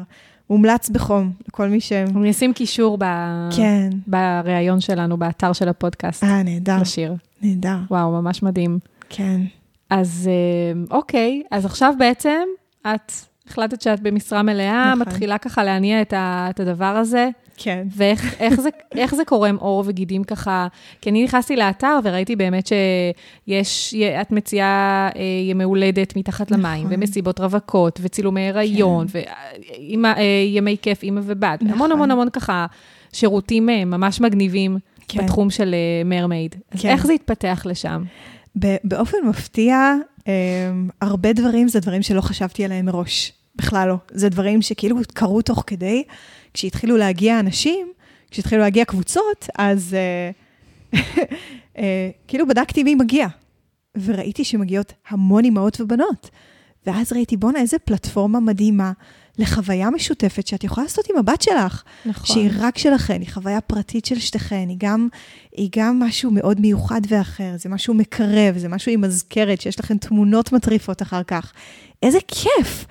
מומלץ בחום לכל מי ש... אני אשים קישור ב... כן. בריאיון שלנו, באתר של הפודקאסט. אה, נהדר. לשיר. נהדר. וואו, ממש מדהים. כן. אז אה, אוקיי, אז עכשיו בעצם את החלטת שאת במשרה מלאה, נכון. מתחילה ככה להניע את, ה, את הדבר הזה. כן. ואיך איך זה, איך זה קורה עם עור וגידים ככה? כי אני נכנסתי לאתר וראיתי באמת שיש, את מציעה אה, ימי הולדת מתחת נכון. למים, ומסיבות רווקות, וצילומי הריון, כן. וימי אה, כיף, אימא ובת, נכון. המון המון המון ככה שירותים אה, ממש מגניבים כן. בתחום של מרמייד. אז כן. איך זה התפתח לשם? באופן מפתיע, הרבה דברים זה דברים שלא חשבתי עליהם מראש. בכלל לא. זה דברים שכאילו קרו תוך כדי. כשהתחילו להגיע אנשים, כשהתחילו להגיע קבוצות, אז uh, uh, כאילו בדקתי מי מגיע. וראיתי שמגיעות המון אימהות ובנות. ואז ראיתי, בואנה, איזה פלטפורמה מדהימה לחוויה משותפת שאת יכולה לעשות עם הבת שלך. נכון. שהיא רק שלכן, היא חוויה פרטית של שתיכן, היא גם, היא גם משהו מאוד מיוחד ואחר, זה משהו מקרב, זה משהו עם מזכרת, שיש לכן תמונות מטריפות אחר כך. איזה כיף!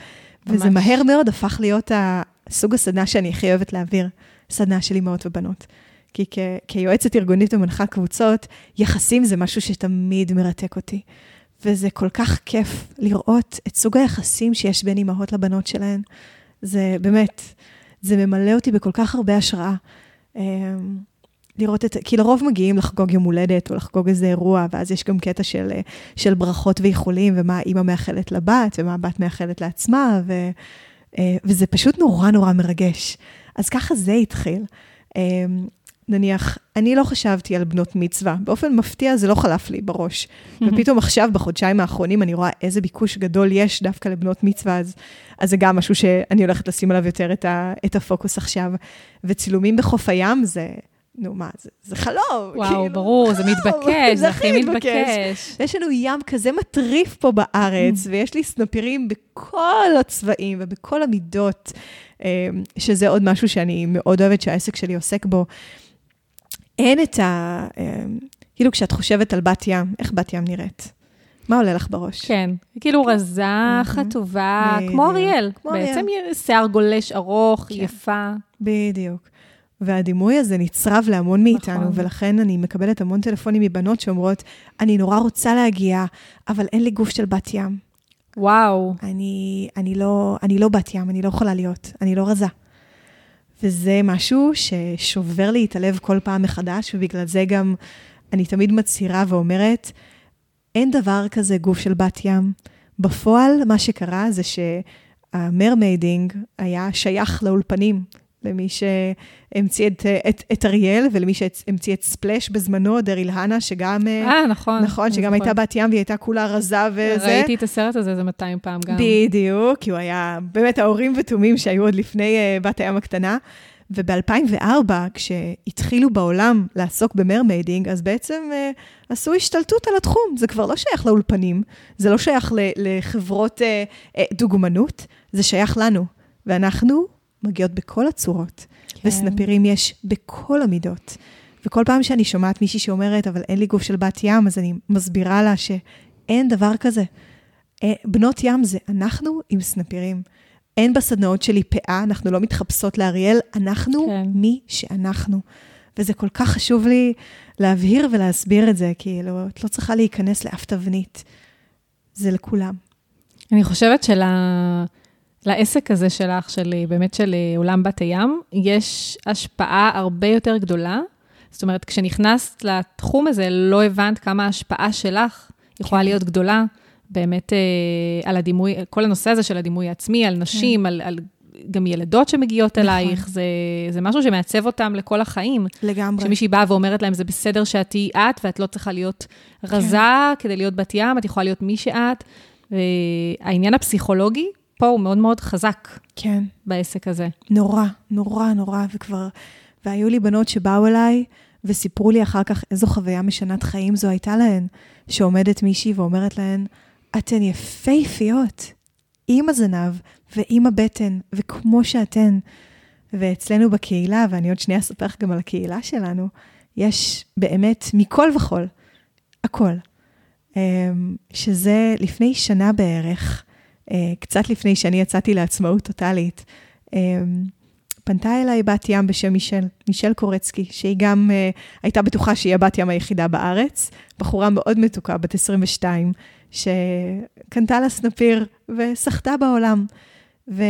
ממש. וזה מהר מאוד הפך להיות סוג הסדנה שאני הכי אוהבת להעביר, סדנה של אימהות ובנות. כי כ- כיועצת ארגונית ומנחה קבוצות, יחסים זה משהו שתמיד מרתק אותי. וזה כל כך כיף לראות את סוג היחסים שיש בין אימהות לבנות שלהן. זה באמת, זה ממלא אותי בכל כך הרבה השראה. אמ, לראות את, כי לרוב מגיעים לחגוג יום הולדת או לחגוג איזה אירוע, ואז יש גם קטע של, של ברכות ואיחולים, ומה האימא מאחלת לבת, ומה הבת מאחלת לעצמה, ו, אה, וזה פשוט נורא נורא מרגש. אז ככה זה התחיל. אה, נניח, אני לא חשבתי על בנות מצווה, באופן מפתיע זה לא חלף לי בראש. ופתאום עכשיו, בחודשיים האחרונים, אני רואה איזה ביקוש גדול יש דווקא לבנות מצווה, אז, אז זה גם משהו שאני הולכת לשים עליו יותר את, ה, את הפוקוס עכשיו. וצילומים בחוף הים זה, נו מה, זה, זה חלום. וואו, כאילו, ברור, זה מתבקש, זה הכי מתבקש. יש לנו ים כזה מטריף פה בארץ, mm. ויש לי סנפירים בכל הצבעים ובכל המידות, אמ, שזה עוד משהו שאני מאוד אוהבת שהעסק שלי עוסק בו. אין את ה... אה, כאילו, כשאת חושבת על בת ים, איך בת ים נראית? מה עולה לך בראש? כן, כאילו רזה, חטובה, כמו אריאל. כמו אריאל. בעצם שיער גולש ארוך, כן. יפה. בדיוק. והדימוי הזה נצרב להמון מאיתנו, נכון. ולכן אני מקבלת המון טלפונים מבנות שאומרות, אני נורא רוצה להגיע, אבל אין לי גוף של בת ים. וואו. אני, אני, לא, אני לא בת ים, אני לא יכולה להיות, אני לא רזה. וזה משהו ששובר לי את הלב כל פעם מחדש, ובגלל זה גם אני תמיד מצהירה ואומרת, אין דבר כזה גוף של בת ים. בפועל, מה שקרה זה שה mermaiding היה שייך לאולפנים, למי שהמציא את, את, את אריאל ולמי שהמציא את ספלאש בזמנו, דריל הנה, שגם... אה, נכון. נכון, אני שגם זוכרת. הייתה בת ים והיא הייתה כולה רזה וזה. ראיתי את הסרט הזה איזה 200 פעם גם. בדיוק, כי הוא היה באמת האורים ותומים שהיו עוד לפני אה, בת הים הקטנה. וב-2004, כשהתחילו בעולם לעסוק ב mermaiding, אז בעצם אה, עשו השתלטות על התחום. זה כבר לא שייך לאולפנים, זה לא שייך לחברות אה, אה, דוגמנות, זה שייך לנו. ואנחנו מגיעות בכל הצורות, כן. וסנפירים יש בכל המידות. וכל פעם שאני שומעת מישהי שאומרת, אבל אין לי גוף של בת ים, אז אני מסבירה לה שאין דבר כזה. אה, בנות ים זה אנחנו עם סנפירים. אין בסדנאות שלי פאה, אנחנו לא מתחפשות לאריאל, אנחנו כן. מי שאנחנו. וזה כל כך חשוב לי להבהיר ולהסביר את זה, כאילו, את לא צריכה להיכנס לאף תבנית. זה לכולם. אני חושבת של... לעסק הזה שלך, של באמת של עולם בת הים, יש השפעה הרבה יותר גדולה. זאת אומרת, כשנכנסת לתחום הזה, לא הבנת כמה ההשפעה שלך יכולה כן. להיות גדולה, באמת אה, על הדימוי, כל הנושא הזה של הדימוי העצמי, על נשים, על, על גם ילדות שמגיעות נכון. אלייך, זה, זה משהו שמעצב אותם לכל החיים. לגמרי. כשמישהי באה ואומרת להם, זה בסדר שאת תהיי את, ואת לא צריכה להיות רזה כדי להיות בת ים, את יכולה להיות מי שאת. והעניין הפסיכולוגי פה הוא מאוד מאוד חזק כן. בעסק הזה. נורא, נורא, נורא, וכבר... והיו לי בנות שבאו אליי וסיפרו לי אחר כך איזו חוויה משנת חיים זו הייתה להן, שעומדת מישהי ואומרת להן, אתן יפייפיות, עם הזנב ועם הבטן, וכמו שאתן. ואצלנו בקהילה, ואני עוד שנייה אספר לך גם על הקהילה שלנו, יש באמת מכל וכול, הכל. אמ, שזה לפני שנה בערך, קצת לפני שאני יצאתי לעצמאות טוטאלית, אמ, פנתה אליי בת ים בשם מישל, מישל קורצקי, שהיא גם uh, הייתה בטוחה שהיא הבת ים היחידה בארץ, בחורה מאוד מתוקה, בת 22, שקנתה לה סנפיר וסחטה בעולם. ו...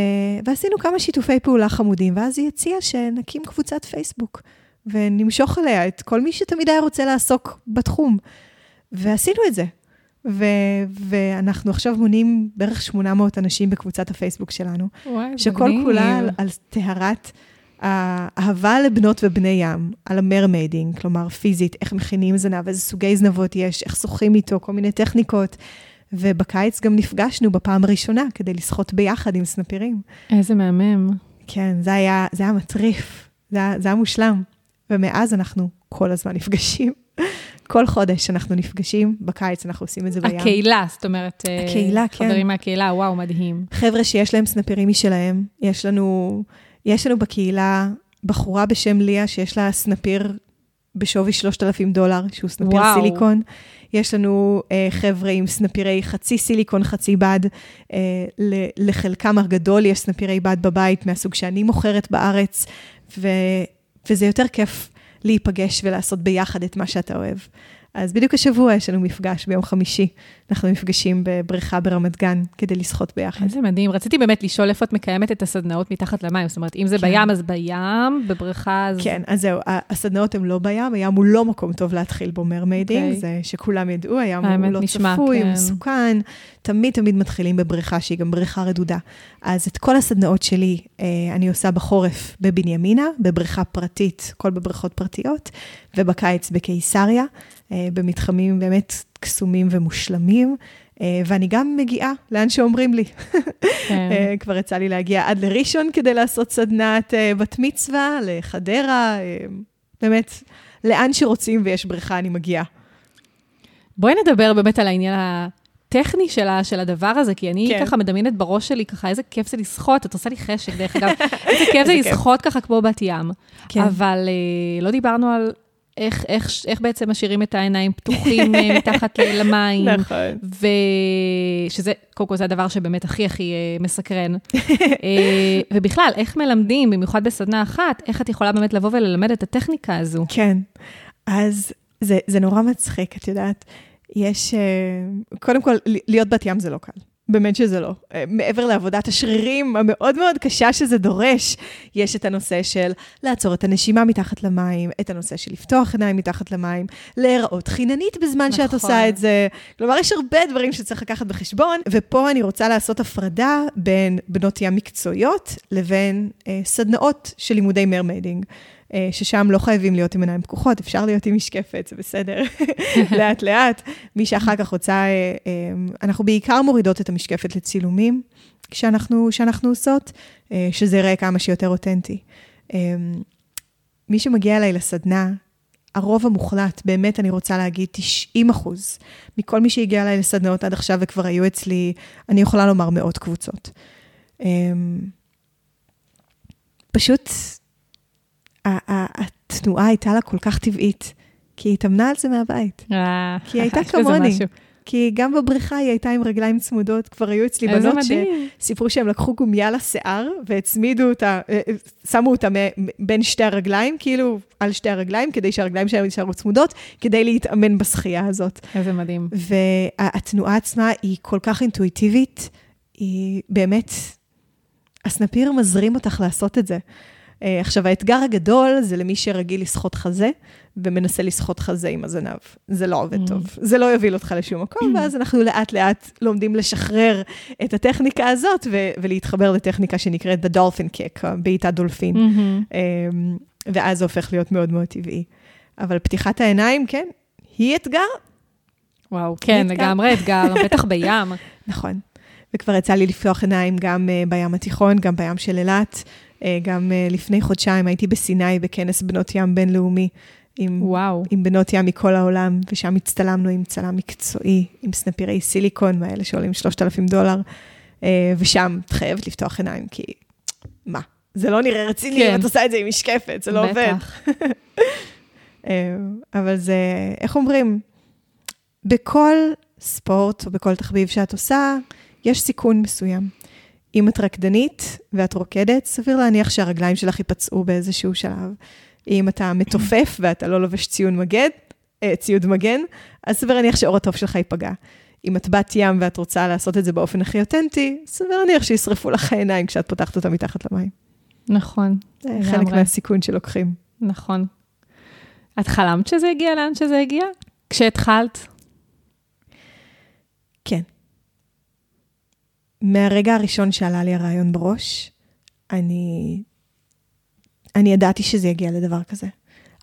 ועשינו כמה שיתופי פעולה חמודים, ואז היא הציעה שנקים קבוצת פייסבוק, ונמשוך אליה את כל מי שתמיד היה רוצה לעסוק בתחום. ועשינו את זה. ו- ואנחנו עכשיו מונים בערך 800 אנשים בקבוצת הפייסבוק שלנו, וואי, שכל כולה על, על טהרת האהבה לבנות ובני ים, על ה mermaiding, כלומר פיזית, איך מכינים זנב, איזה סוגי זנבות יש, איך שוחים איתו, כל מיני טכניקות. ובקיץ גם נפגשנו בפעם הראשונה כדי לשחות ביחד עם סנפירים. איזה מהמם. כן, זה היה, זה היה מטריף, זה היה, זה היה מושלם. ומאז אנחנו כל הזמן נפגשים. כל חודש אנחנו נפגשים, בקיץ אנחנו עושים את זה בים. הקהילה, זאת אומרת, אה, הקהילה, כן. חברים מהקהילה, וואו, מדהים. חבר'ה שיש להם סנפירים משלהם, יש לנו, יש לנו בקהילה בחורה בשם ליה שיש לה סנפיר בשווי 3,000 דולר, שהוא סנפיר וואו. סיליקון. יש לנו אה, חבר'ה עם סנפירי חצי סיליקון, חצי בד. אה, לחלקם הגדול יש סנפירי בד בבית מהסוג שאני מוכרת בארץ, ו- וזה יותר כיף להיפגש ולעשות ביחד את מה שאתה אוהב. אז בדיוק השבוע יש לנו מפגש ביום חמישי. אנחנו נפגשים בבריכה ברמת גן כדי לשחות ביחד. איזה מדהים. רציתי באמת לשאול איפה את מקיימת את הסדנאות מתחת למים. זאת אומרת, אם זה כן. בים, אז בים, בבריכה, אז... כן, אז זהו, הסדנאות הן לא בים, הים הוא לא מקום טוב להתחיל בו mermaiding, אוקיי. זה שכולם ידעו, הים הוא לא נשמע, צפוי, הוא כן. מסוכן, תמיד תמיד מתחילים בבריכה שהיא גם בריכה רדודה. אז את כל הסדנאות שלי אה, אני עושה בחורף בבנימינה, בבריכה פרטית, כל בבריכות פרטיות, ובקיץ בקיסריה, במתחמים באמת קסומים ומושלמים. אה, ואני גם מגיעה לאן שאומרים לי. כן. אה, כבר יצא לי להגיע עד לראשון כדי לעשות סדנת אה, בת מצווה, לחדרה, אה, באמת, לאן שרוצים ויש בריכה, אני מגיעה. בואי נדבר באמת על העניין הטכני של, ה, של הדבר הזה, כי אני כן. ככה מדמיינת בראש שלי ככה, איזה כיף זה לשחות, את עושה לי חשק, דרך אגב, איזה כיף זה. לשחות ככה כמו בת ים. כן. אבל אה, לא דיברנו על איך, איך, איך בעצם משאירים את העיניים פתוחים אה, מתחת למים. נכון. ושזה, קודם כל זה הדבר שבאמת הכי הכי אה, מסקרן. אה, ובכלל, איך מלמדים, במיוחד בסדנה אחת, איך את יכולה באמת לבוא וללמד את הטכניקה הזו? כן, אז זה, זה נורא מצחיק, את יודעת. יש, קודם כל, להיות בת ים זה לא קל. באמת שזה לא. אה, מעבר לעבודת השרירים המאוד מאוד קשה שזה דורש, יש את הנושא של לעצור את הנשימה מתחת למים, את הנושא של לפתוח עיניים מתחת למים, להיראות חיננית בזמן נכון. שאת עושה את זה. כלומר, יש הרבה דברים שצריך לקחת בחשבון, ופה אני רוצה לעשות הפרדה בין בנות ים מקצועיות לבין אה, סדנאות של לימודי mermaiding. אה, ששם לא חייבים להיות עם עיניים פקוחות, אפשר להיות עם משקפת, זה בסדר, לאט-לאט. מי שאחר כך רוצה, אה, אה, אנחנו בעיקר מורידות את המשקפת לצילומים, כשאנחנו, כשאנחנו עושות, שזה יראה כמה שיותר אותנטי. מי שמגיע אליי לסדנה, הרוב המוחלט, באמת אני רוצה להגיד 90 אחוז, מכל מי שהגיע אליי לסדנאות עד עכשיו וכבר היו אצלי, אני יכולה לומר מאות קבוצות. פשוט התנועה הייתה לה כל כך טבעית, כי היא התאמנה על זה מהבית. אה, כי היא הייתה כמוני. כי גם בבריכה היא הייתה עם רגליים צמודות, כבר היו אצלי בנות שסיפרו שהם לקחו גומיה לשיער והצמידו אותה, אה, אה, שמו אותה בין שתי הרגליים, כאילו על שתי הרגליים, כדי שהרגליים שלהם יישארו צמודות, כדי להתאמן בשחייה הזאת. איזה מדהים. והתנועה עצמה היא כל כך אינטואיטיבית, היא באמת, הסנפיר מזרים אותך לעשות את זה. אה, עכשיו, האתגר הגדול זה למי שרגיל לסחוט חזה, ומנסה לסחוט חזה עם הזנב. זה לא עובד mm. טוב. זה לא יוביל אותך לשום מקום, mm. ואז אנחנו לאט-לאט לומדים לשחרר את הטכניקה הזאת, ו- ולהתחבר לטכניקה שנקראת The Dolphin Kick, בעיטת דולפין. Mm-hmm. אמ, ואז זה הופך להיות מאוד מאוד טבעי. אבל פתיחת העיניים, כן, היא אתגר. וואו, כן, לגמרי אתגר, בטח בים. נכון. וכבר יצא לי לפתוח עיניים גם uh, בים התיכון, גם בים של אילת. אה, גם אה, לפני חודשיים הייתי בסיני בכנס בנות ים בינלאומי. עם, וואו. עם בנות ים מכל העולם, ושם הצטלמנו עם צלם מקצועי, עם סנפירי סיליקון, מאלה שעולים 3,000 דולר, אה, ושם את חייבת לפתוח עיניים, כי מה? זה לא נראה רציני כן. אם את עושה את זה עם משקפת, זה לא עובד. אבל זה, איך אומרים? בכל ספורט או בכל תחביב שאת עושה, יש סיכון מסוים. אם את רקדנית ואת רוקדת, סביר להניח שהרגליים שלך ייפצעו באיזשהו שלב. אם אתה מתופף ואתה לא לובש ציון מגן, אה, ציוד מגן, אז סביר להניח שהאור הטוב שלך ייפגע. אם את בת ים ואת רוצה לעשות את זה באופן הכי אותנטי, סביר להניח שישרפו לך העיניים כשאת פותחת אותה מתחת למים. נכון. זה חלק מהסיכון שלוקחים. נכון. את חלמת שזה הגיע לאן שזה הגיע? כשהתחלת? כן. מהרגע הראשון שעלה לי הרעיון בראש, אני, אני ידעתי שזה יגיע לדבר כזה.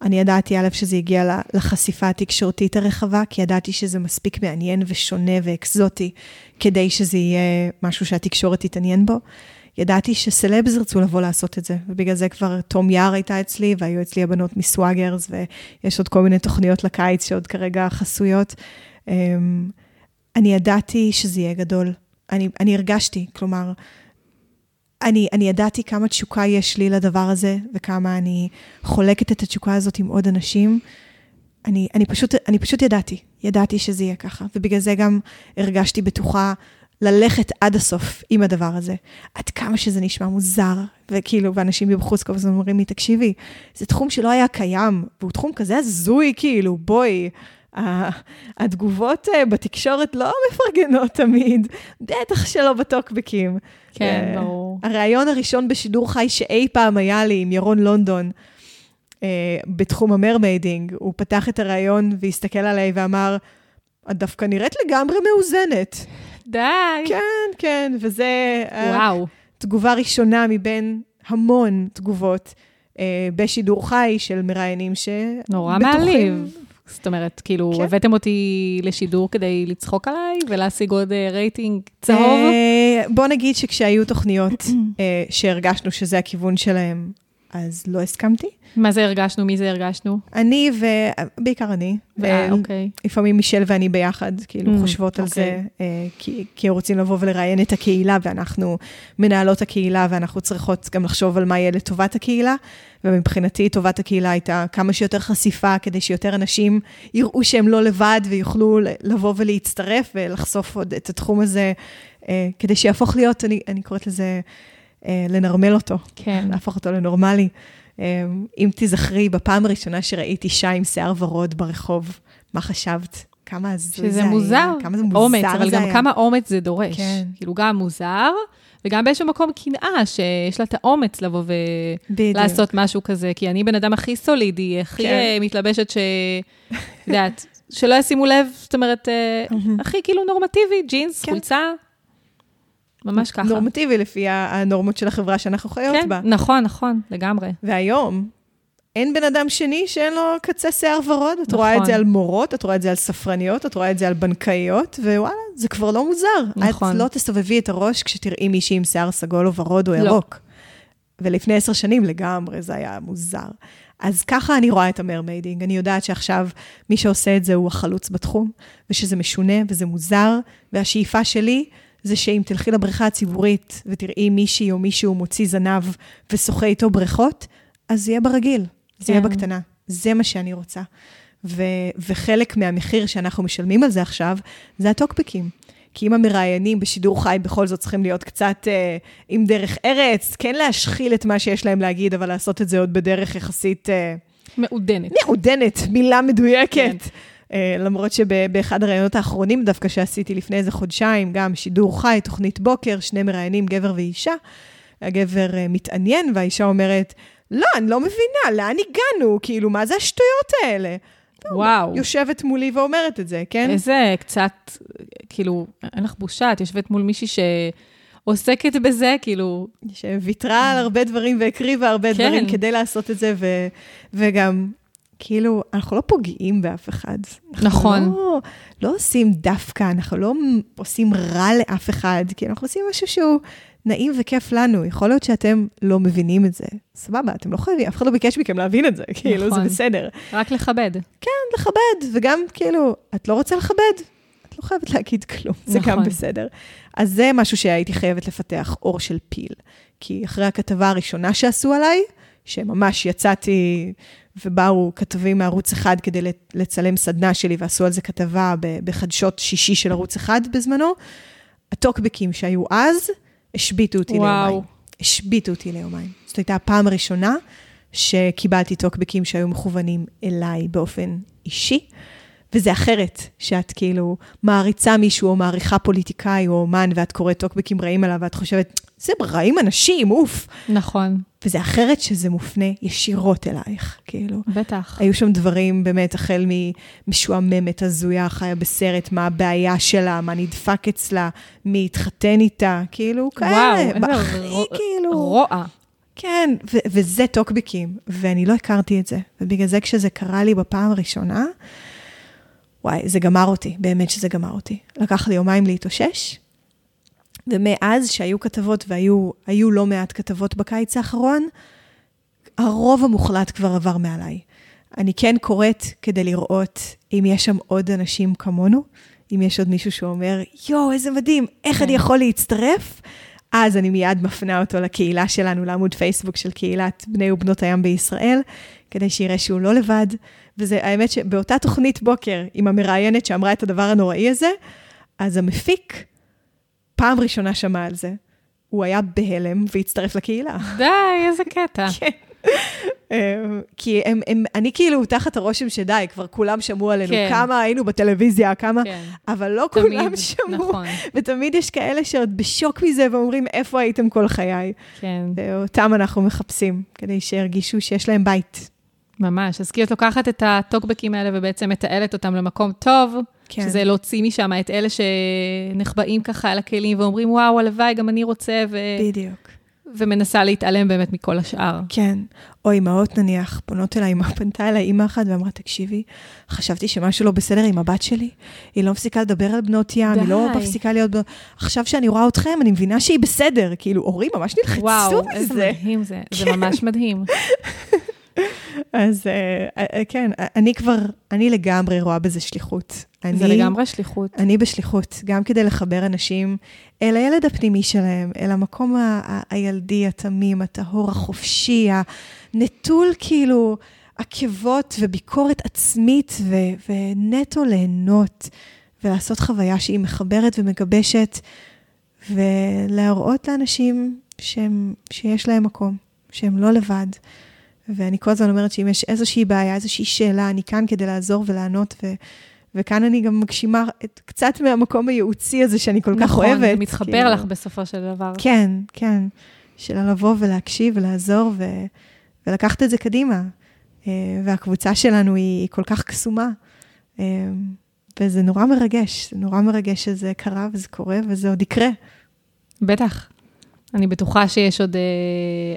אני ידעתי, א', שזה הגיע לחשיפה התקשורתית הרחבה, כי ידעתי שזה מספיק מעניין ושונה ואקזוטי, כדי שזה יהיה משהו שהתקשורת תתעניין בו. ידעתי שסלבס ירצו לבוא לעשות את זה, ובגלל זה כבר תום יער הייתה אצלי, והיו אצלי הבנות מסוואגרס, ויש עוד כל מיני תוכניות לקיץ שעוד כרגע חסויות. אמ, אני ידעתי שזה יהיה גדול. אני, אני הרגשתי, כלומר, אני, אני ידעתי כמה תשוקה יש לי לדבר הזה, וכמה אני חולקת את התשוקה הזאת עם עוד אנשים. אני, אני, פשוט, אני פשוט ידעתי, ידעתי שזה יהיה ככה, ובגלל זה גם הרגשתי בטוחה ללכת עד הסוף עם הדבר הזה. עד כמה שזה נשמע מוזר, וכאילו, ואנשים מבחוץ כל הזמן אומרים לי, תקשיבי, זה תחום שלא היה קיים, והוא תחום כזה הזוי, כאילו, בואי. התגובות אה, בתקשורת לא מפרגנות תמיד, בטח שלא בטוקבקים. כן, אה, ברור. הריאיון הראשון בשידור חי שאי פעם היה לי עם ירון לונדון, אה, בתחום ה mermaiding, הוא פתח את הריאיון והסתכל עליי ואמר, את דווקא נראית לגמרי מאוזנת. די. כן, כן, וזה... וואו. תגובה ראשונה מבין המון תגובות בשידור חי של מראיינים ש... נורא מעליב. זאת אומרת, כאילו, כן. הבאתם אותי לשידור כדי לצחוק עליי ולהשיג עוד uh, רייטינג צהוב? Uh, בוא נגיד שכשהיו תוכניות uh, שהרגשנו שזה הכיוון שלהם, אז לא הסכמתי. מה זה הרגשנו? מי זה הרגשנו? אני ובעיקר אני. אה, אוקיי. לפעמים מישל ואני ביחד, כאילו, Mm, חושבות על זה, אוקיי. אה, כי, כי רוצים לבוא ולראיין את הקהילה, ואנחנו מנהלות הקהילה, ואנחנו צריכות גם לחשוב על מה יהיה לטובת הקהילה. ומבחינתי, טובת הקהילה הייתה כמה שיותר חשיפה, כדי שיותר אנשים יראו שהם לא לבד, ויוכלו לבוא ולהצטרף ולחשוף עוד את התחום הזה, אה, כדי שיהפוך להיות, אני, אני קוראת לזה, לנרמל אותו. כן. להפוך אותו לנורמלי. אה, אם תזכרי, בפעם הראשונה שראית אישה עם שיער ורוד ברחוב, מה חשבת? כמה זה שזה היה? מוזר. כמה זה מוזר אומץ, אבל גם היה. כמה אומץ זה דורש. כן. כאילו, גם מוזר, וגם באיזשהו מקום קנאה, שיש לה את האומץ לבוא. ולעשות משהו כזה, כי אני בן אדם הכי סולידי, הכי כן. אה, מתלבשת ש... את יודעת, שלא ישימו לב, זאת אומרת, אה. הכי כאילו נורמטיבי, ג'ינס, כן. חולצה, ממש ככה. נורמטיבי לפי הנורמות של החברה שאנחנו חיות כן, בה. נכון, נכון, לגמרי. והיום, אין בן אדם שני שאין לו קצה שיער ורוד. את רואה את נכון. זה על מורות, את רואה את זה על ספרניות, את רואה את זה על בנקאיות, ווואלה, זה כבר לא מוזר. נכון. את לא תסובבי את הראש כשתראי מישהי עם שיער סגול או ורוד או לא. ירוק. ולפני עשר שנים לגמרי זה היה מוזר. אז ככה אני רואה את ה mermaiding. אני יודעת שעכשיו מי שעושה את זה הוא החלוץ בתחום, ושזה משונה וזה מוזר, והשאיפה שלי זה שאם תלכי לבריכה הציבורית ותראי מישהי או מישהו מוציא זנב ושוחה איתו בריכות, אז זה יהיה ברגיל, זה יהיה כן. בקטנה. זה מה שאני רוצה. ו- וחלק מהמחיר שאנחנו משלמים על זה עכשיו, זה הטוקבקים. כי אם המראיינים בשידור חי בכל זאת צריכים להיות קצת אה, עם דרך ארץ, כן להשחיל את מה שיש להם להגיד, אבל לעשות את זה עוד בדרך יחסית אה, מעודנת. מעודנת, מילה מדויקת. כן. אה, למרות שבאחד הראיונות האחרונים דווקא שעשיתי לפני איזה חודשיים, גם שידור חי, תוכנית בוקר, שני מראיינים, גבר ואישה, הגבר אה, מתעניין והאישה אומרת, לא, אני לא מבינה, לאן הגענו? כאילו, מה זה השטויות האלה? וואו. יושבת מולי ואומרת את זה, כן? איזה קצת, כאילו, אין לך בושה, את יושבת מול מישהי שעוסקת בזה, כאילו, שוויתרה על הרבה דברים והקריבה הרבה כן. דברים כדי לעשות את זה, ו, וגם, כאילו, אנחנו לא פוגעים באף אחד. אנחנו נכון. לא, לא עושים דווקא, אנחנו לא עושים רע לאף אחד, כי אנחנו עושים משהו שהוא נעים וכיף לנו. יכול להיות שאתם לא מבינים את זה. סבבה, אתם לא חייבים, אף אחד לא ביקש מכם להבין את זה, כאילו, זה נכון. בסדר. רק לכבד. כן, לכבד, וגם, כאילו, את לא רוצה לכבד, את לא חייבת להגיד כלום, זה גם נכון. בסדר. אז זה משהו שהייתי חייבת לפתח, אור של פיל. כי אחרי הכתבה הראשונה שעשו עליי, שממש יצאתי ובאו כתבים מערוץ אחד כדי לצלם סדנה שלי ועשו על זה כתבה בחדשות שישי של ערוץ אחד בזמנו, הטוקבקים שהיו אז, השביתו אותי וואו. ליומיים. השביתו אותי ליומיים. זאת הייתה הפעם הראשונה שקיבלתי טוקבקים שהיו מכוונים אליי באופן אישי, וזה אחרת, שאת כאילו מעריצה מישהו או מעריכה פוליטיקאי או אומן, ואת קוראת טוקבקים רעים עליו, ואת חושבת, זה רעים אנשים, אוף. נכון, וזה אחרת שזה מופנה ישירות אלייך, כאילו. בטח. היו שם דברים באמת, החל ממשועממת, הזויה, חיה בסרט, מה הבעיה שלה, מה נדפק אצלה, מי התחתן איתה, כאילו, כאלה. וואו, הכי רו- כאילו... רוע. כן, ו- וזה טוקבקים, ואני לא הכרתי את זה. ובגלל זה כשזה קרה לי בפעם הראשונה, וואי, זה גמר אותי, באמת שזה גמר אותי. לקח לי יומיים להתאושש, ומאז שהיו כתבות, והיו היו לא מעט כתבות בקיץ האחרון, הרוב המוחלט כבר עבר מעליי. אני כן קוראת כדי לראות אם יש שם עוד אנשים כמונו, אם יש עוד מישהו שאומר, יואו, איזה מדהים, איך כן. אני יכול להצטרף? אז אני מיד מפנה אותו לקהילה שלנו, לעמוד פייסבוק של קהילת בני ובנות הים בישראל, כדי שיראה שהוא לא לבד. וזה, האמת שבאותה תוכנית בוקר, עם המראיינת שאמרה את הדבר הנוראי הזה, אז המפיק פעם ראשונה שמע על זה. הוא היה בהלם והצטרף לקהילה. די, איזה קטע. כן. אמ, כי הם, הם, אני כאילו תחת הרושם שדי, כבר כולם שמעו עלינו, כן. כמה היינו בטלוויזיה, כמה, כן. אבל לא תמיד, כולם שמעו. נכון, ותמיד יש כאלה שעוד בשוק מזה ואומרים, איפה הייתם כל חיי? כן, ואותם אנחנו מחפשים, כדי שירגישו שיש להם בית. ממש. אז כאילו את לוקחת את הטוקבקים האלה ובעצם מתעלת אותם למקום טוב, כן. שזה להוציא משם את אלה שנחבאים ככה על הכלים ואומרים, וואו, הלוואי, גם אני רוצה, ו... בדיוק. ומנסה להתעלם באמת מכל השאר. כן. או אימהות נניח, פונות אליי, אמא פנתה אליי אימא אחת ואמרה, תקשיבי, חשבתי שמשהו לא בסדר עם הבת שלי, היא לא מפסיקה לדבר על בנות ים, די. היא לא מפסיקה להיות... עכשיו שאני רואה אתכם, אני מבינה שהיא בסדר. כאילו, הורים ממש נלחצו וואו, מזה. איזה מדהים זה, זה ממש מדהים. אז אה, אה, כן, אני כבר, אני לגמרי רואה בזה שליחות. זה אני- לגמרי שליחות. אני בשליחות, גם כדי לחבר אנשים אל הילד הפנימי שלהם, אל המקום ה- ה- הילדי, התמים, הטהור, החופשי, הנטול כאילו עקבות וביקורת עצמית, ו- ונטו ליהנות ולעשות חוויה שהיא מחברת ומגבשת, ולהראות לאנשים שהם, שיש להם מקום, שהם לא לבד. ואני כל הזמן אומרת שאם יש איזושהי בעיה, איזושהי שאלה, אני כאן כדי לעזור ולענות, ו- וכאן אני גם מגשימה את, קצת מהמקום הייעוצי הזה שאני כל כך נכון, אוהבת. זה מתחבר כאילו. לך בסופו של דבר. כן, כן. של לבוא ולהקשיב ולעזור ו, ולקחת את זה קדימה. אה, והקבוצה שלנו היא, היא כל כך קסומה. אה, וזה נורא מרגש, זה נורא מרגש שזה קרה וזה קורה וזה עוד יקרה. בטח. אני בטוחה שיש עוד אה,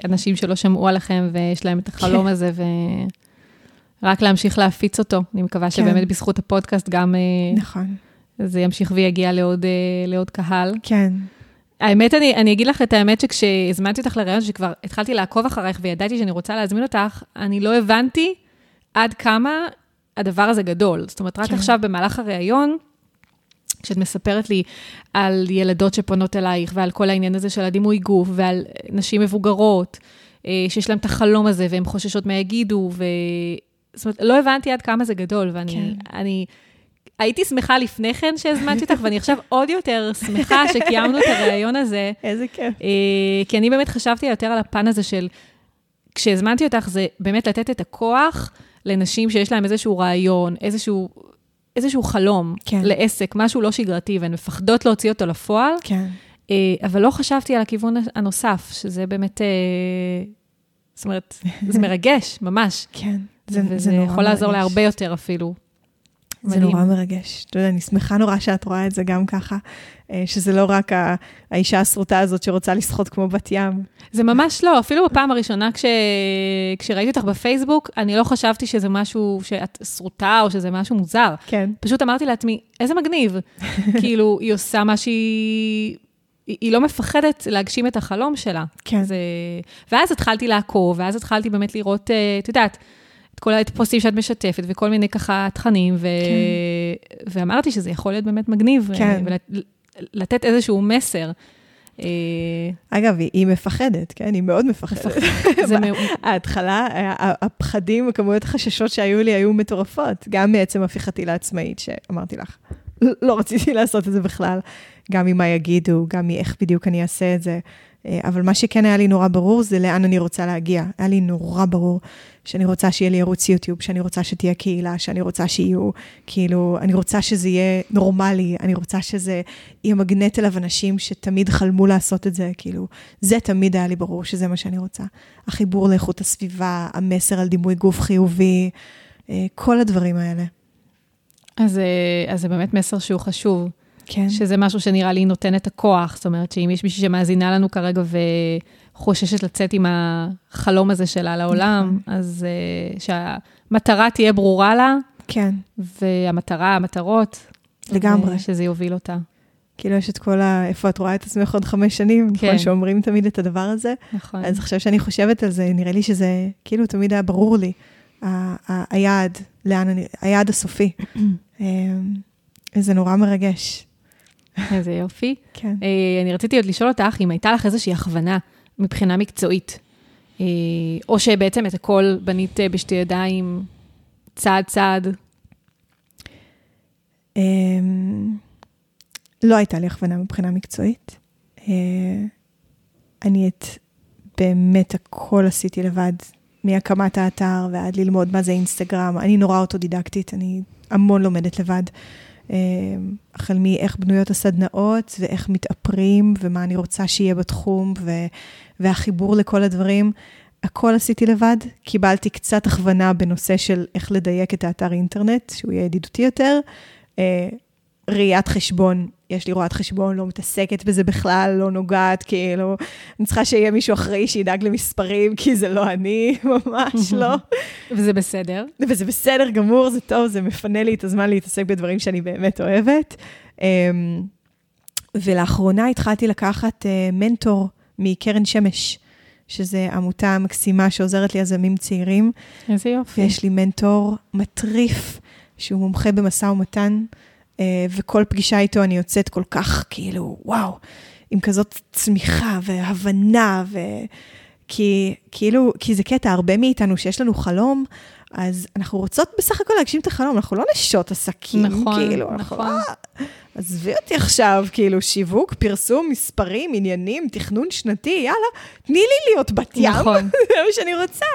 אנשים שלא שמעו עליכם ויש להם את החלום. הזה, ורק להמשיך להפיץ אותו. אני מקווה כן. שבאמת בזכות הפודקאסט גם אה, נכון. זה ימשיך ויגיע לעוד, אה, לעוד קהל. כן, האמת, אני, אני אגיד לך את האמת שכשהזמנתי אותך לראיון, שכבר התחלתי לעקוב אחרייך וידעתי שאני רוצה להזמין אותך, אני לא הבנתי עד כמה הדבר הזה גדול. זאת אומרת, רק כן. עכשיו במהלך הראיון, כשאת מספרת לי על ילדות שפונות אלייך ועל כל העניין הזה של הדימוי גוף ועל נשים מבוגרות, אה, שיש להן את החלום הזה והן חוששות מה יגידו, ו... זאת אומרת, לא הבנתי עד כמה זה גדול, ואני... כן. אני... הייתי שמחה לפני כן שהזמנתי אותך, ואני עכשיו עוד יותר שמחה שקיימנו את הראיון הזה, איזה כיף. אה, כי אני באמת חשבתי יותר על הפן הזה של, כשהזמנתי אותך, זה באמת לתת את הכוח לנשים שיש להן איזשהו רעיון, איזשהו, איזשהו חלום כן. לעסק, משהו לא שגרתי, והן מפחדות להוציא אותו לפועל, כן, אה, אבל לא חשבתי על הכיוון הנוסף, שזה באמת, אה, זאת אומרת, זה מרגש, ממש. כן. וזה יכול לעזור להרבה יותר אפילו. זה מדהים. נורא מרגש. אתה יודע, אני שמחה נורא שאת רואה את זה גם ככה, אה, שזה לא רק האישה הסרוטה הזאת שרוצה לשחות כמו בת ים. זה ממש לא, אפילו בפעם הראשונה כש... כשראיתי אותך בפייסבוק, אני לא חשבתי שזה משהו שאת שרוטה או שזה משהו מוזר. כן. פשוט אמרתי לעצמי, איזה מגניב. כאילו, היא עושה מה שהיא... היא לא מפחדת להגשים את החלום שלה. כן. זה... ואז התחלתי לעקוב, ואז התחלתי באמת לראות, אה, את יודעת, כל הפוסטים שאת משתפת, וכל מיני ככה תכנים, ו... ואמרתי שזה יכול להיות באמת מגניב, כן. ולתת איזשהו מסר. אה, אגב, היא, היא מפחדת, כן? היא מאוד מפחדת. זה מ- ההתחלה, הפחדים וכמויות החששות שהיו לי היו מטורפות, גם מעצם הפיכתי לעצמאית, שאמרתי לך, לא רציתי לעשות את זה בכלל, גם ממה יגידו, גם מאיך בדיוק אני אעשה את זה. אה, אבל מה שכן היה לי נורא ברור זה לאן אני רוצה להגיע. היה לי נורא ברור שאני רוצה שיהיה לי ערוץ יוטיוב, שאני רוצה שתהיה קהילה, שאני רוצה שיהיו, כאילו, אני רוצה שזה יהיה נורמלי, אני רוצה שזה יהיה מגנט אליו אנשים שתמיד חלמו לעשות את זה, כאילו, זה תמיד היה לי ברור שזה מה שאני רוצה. החיבור לאיכות הסביבה, המסר על דימוי גוף חיובי, אה, כל הדברים האלה. אז, אה, אז זה באמת מסר שהוא חשוב, כן. שזה משהו שנראה לי נותן את הכוח. זאת אומרת, שאם יש מישהי שמאזינה לנו כרגע וחוששת לצאת עם החלום הזה שלה לעולם, נכון. אז אה, שהמטרה תהיה ברורה לה, כן, והמטרה, המטרות, לגמרי. שזה יוביל אותה. כאילו יש את כל ה... איפה את רואה את עצמך עוד חמש שנים, כן. נכון שאומרים תמיד את הדבר הזה. נכון. אז עכשיו שאני חושבת על זה, נראה לי שזה כאילו תמיד היה ברור לי, ה- ה- היעד, לאן אני, היעד הסופי. אה, זה נורא מרגש. איזה יופי. כן. אה, אני רציתי עוד לשאול אותך, אם הייתה לך איזושהי הכוונה מבחינה מקצועית, אה, או שבעצם את הכל בנית אה, בשתי ידיים, צעד צעד. אמ, לא הייתה לי הכוונה מבחינה מקצועית. אה, אני את באמת הכל עשיתי לבד, מהקמת האתר ועד ללמוד מה זה אינסטגרם. אני נורא אוטודידקטית, אני המון לומדת לבד. אה, החל מאיך בנויות הסדנאות ואיך מתאפרים ומה אני רוצה שיהיה בתחום ו- והחיבור לכל הדברים. הכל עשיתי לבד, קיבלתי קצת הכוונה בנושא של איך לדייק את האתר אינטרנט, שהוא יהיה ידידותי יותר. ראיית חשבון. יש לי רואת חשבון, לא מתעסקת בזה בכלל, לא נוגעת, כאילו, אני צריכה שיהיה מישהו אחראי שידאג למספרים, כי זה לא אני, ממש לא. וזה בסדר. וזה בסדר גמור, זה טוב, זה מפנה לי את הזמן להתעסק בדברים שאני באמת אוהבת. אמ, ולאחרונה התחלתי לקחת אה, מנטור מקרן שמש, שזו עמותה מקסימה שעוזרת ליזמים צעירים. איזה יופי. ויש לי מנטור מטריף, שהוא מומחה במשא ומתן, וכל פגישה איתו אני יוצאת כל כך, כאילו, וואו, עם כזאת צמיחה והבנה, ו... כי כאילו, כי זה קטע, הרבה מאיתנו שיש לנו חלום, אז אנחנו רוצות בסך הכל להגשים את החלום, אנחנו לא נשות עסקים, נכון, כאילו, נכון. אנחנו לא... עזבי אותי עכשיו, כאילו, שיווק, פרסום, מספרים, עניינים, תכנון שנתי, יאללה, תני לי להיות בת ים, נכון. זה מה שאני רוצה.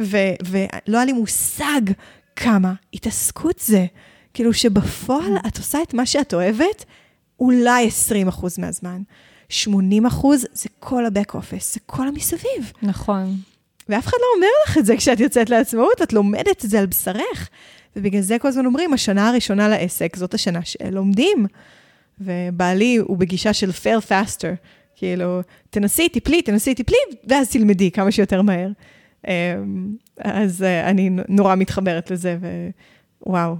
ו- ולא היה לי מושג כמה התעסקות זה. כאילו שבפועל את עושה את מה שאת אוהבת, אולי 20 אחוז מהזמן. 80 אחוז זה כל ה-back office, זה כל המסביב. נכון. ואף אחד לא אומר לך את זה כשאת יוצאת לעצמאות, את לומדת את זה על בשרך. ובגלל זה כל הזמן אומרים, השנה הראשונה לעסק, זאת השנה שלומדים. ובעלי הוא בגישה של fail faster, כאילו, תנסי, תפלי, תנסי, תפלי, ואז תלמדי כמה שיותר מהר. אמ, אז אה, אני נורא מתחברת לזה, ווואו,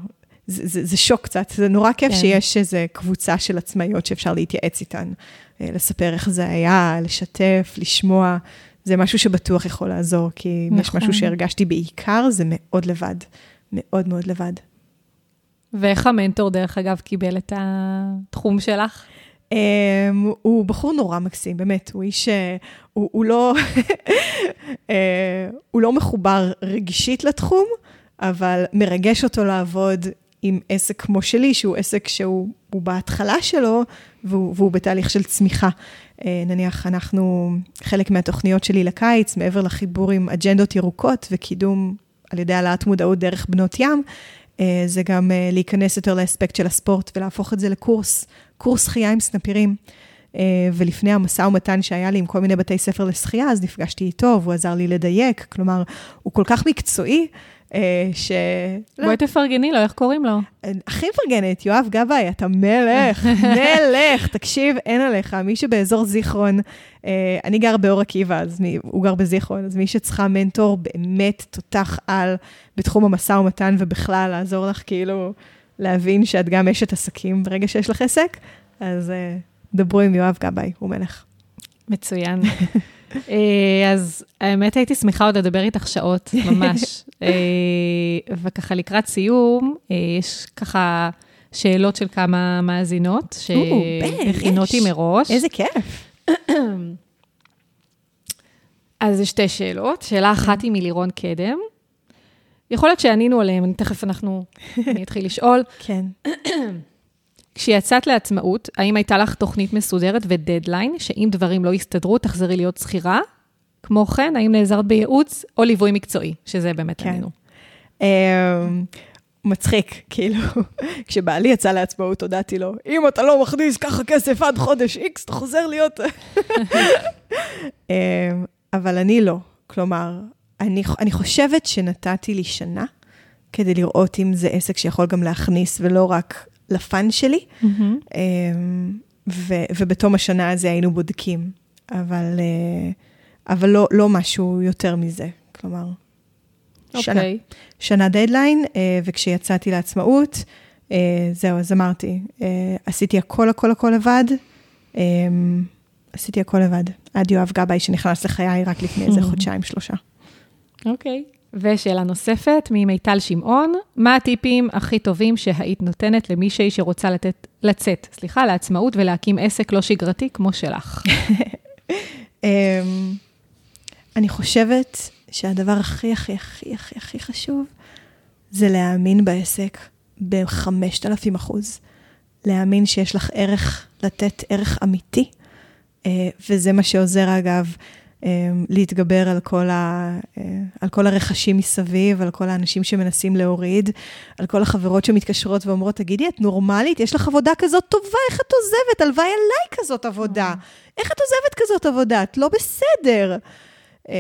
זה, זה, זה שוק קצת, זה נורא כיף כן. שיש איזו קבוצה של עצמאיות שאפשר להתייעץ איתן, אה, לספר איך זה היה, לשתף, לשמוע, זה משהו שבטוח יכול לעזור, כי אם יש נכון. משהו שהרגשתי בעיקר, זה מאוד לבד, מאוד מאוד לבד. ואיך המנטור, דרך אגב, קיבל את התחום שלך? Um, הוא בחור נורא מקסים, באמת, הוא איש, אה, הוא, הוא לא, אה, הוא לא מחובר רגשית לתחום, אבל מרגש אותו לעבוד עם עסק כמו שלי, שהוא עסק שהוא הוא בהתחלה שלו, והוא, והוא בתהליך של צמיחה. אה, נניח, אנחנו, חלק מהתוכניות שלי לקיץ, מעבר לחיבור עם אג'נדות ירוקות וקידום על ידי העלאת מודעות דרך בנות ים, אה, זה גם אה, להיכנס יותר לאספקט של הספורט ולהפוך את זה לקורס, קורס שחייה עם סנפירים. ולפני המשא ומתן שהיה לי עם כל מיני בתי ספר לשחייה, אז נפגשתי איתו, והוא עזר לי לדייק. כלומר, הוא כל כך מקצועי, ש... לא, בואי תפרגני לו, איך קוראים לו? הכי מפרגנת, יואב גבאי, אתה מלך, מלך, תקשיב, אין עליך. מי שבאזור זיכרון, אה, אני גר באור עקיבא, אז מי, הוא גר בזיכרון, אז מי שצריכה מנטור באמת תותח על בתחום המשא ומתן ובכלל לעזור לך כאילו להבין שאת גם אשת עסקים ברגע שיש לך עסק, אז אה, דברו עם יואב גבאי, הוא מלך. מצוין. אה, אז האמת הייתי שמחה עוד לדבר איתך שעות, ממש. אה, וככה לקראת סיום, אה, יש ככה שאלות של כמה מאזינות, שהכינותי. מראש. איזה כיף. אז יש שתי שאלות. שאלה אחת היא מלירון קדם. יכול להיות שענינו עליהן, תכף אנחנו, אני אתחיל לשאול. כן. כשיצאת לעצמאות, האם הייתה לך תוכנית מסודרת ודדליין, שאם דברים לא יסתדרו, תחזרי להיות שכירה? כמו כן, האם נעזרת בייעוץ או ליווי מקצועי, שזה באמת כן. ענינו. אמ, מצחיק, כאילו, כשבעלי יצא לעצמאות, הודעתי לו, אם אתה לא מכניס ככה כסף עד חודש איקס, אתה חוזר להיות... אמ, אבל אני לא. כלומר, אני, אני חושבת שנתתי לי שנה כדי לראות אם זה עסק שיכול גם להכניס, ולא רק לפאן שלי. אמ, ו, ובתום השנה הזה היינו בודקים, אבל, אה, אבל לא, לא משהו יותר מזה. כלומר, שנה. אוקיי. שנה דדליין, אה, וכשיצאתי לעצמאות, אה, זהו, אז אמרתי, עשיתי הכל, הכל, הכל לבד. אה, עשיתי הכל לבד. עד יואב גבאי שנכנס לחיי רק לפני איזה חודשיים, שלושה. אוקיי. ושאלה נוספת, ממיטל שמעון, מה הטיפים הכי טובים שהיית נותנת למישהי שרוצה לתת, לצאת, סליחה, לעצמאות ולהקים עסק לא שגרתי כמו שלך? אמ, אני חושבת שהדבר הכי, הכי, הכי, הכי, הכי חשוב, זה להאמין בעסק ב-5,000 אחוז. להאמין שיש לך ערך, לתת ערך אמיתי, אה, וזה מה שעוזר, אגב, להתגבר על כל, ה, אה, על כל הרכשים מסביב, על כל האנשים שמנסים להוריד, על כל החברות שמתקשרות ואומרות, תגידי, את נורמלית? יש לך עבודה כזאת טובה, איך את עוזבת? הלוואי עליי כזאת עבודה. איך את עוזבת כזאת עבודה? את לא בסדר. אמ,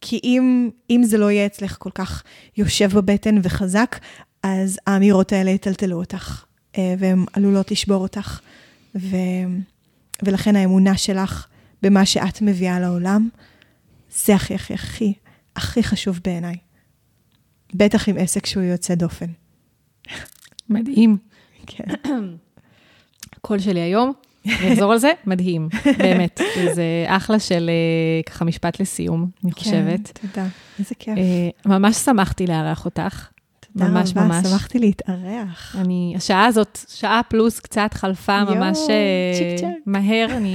כי אם, אם זה לא יהיה אצלך כל כך יושב בבטן וחזק, אז האמירות האלה יטלטלו אותך. אה, והן עלולות לשבור אותך. ו... ולכן האמונה שלך במה שאת מביאה לעולם, זה הכי הכי הכי הכי חשוב בעיניי. בטח עם עסק שהוא יוצא דופן. מדהים. כן. הקול שלי היום, אני אחזור על זה, מדהים, באמת. זה אחלה של אה, ככה משפט לסיום, אני חושבת. כן, תודה, איזה כיף. אה, ממש שמחתי לארח אותך. תודה ממש רבה, ממש. שמחתי להתארח. אני, השעה הזאת, שעה פלוס קצת חלפה יואו, ממש אה, צ'יק צ'ק. מהר. אני,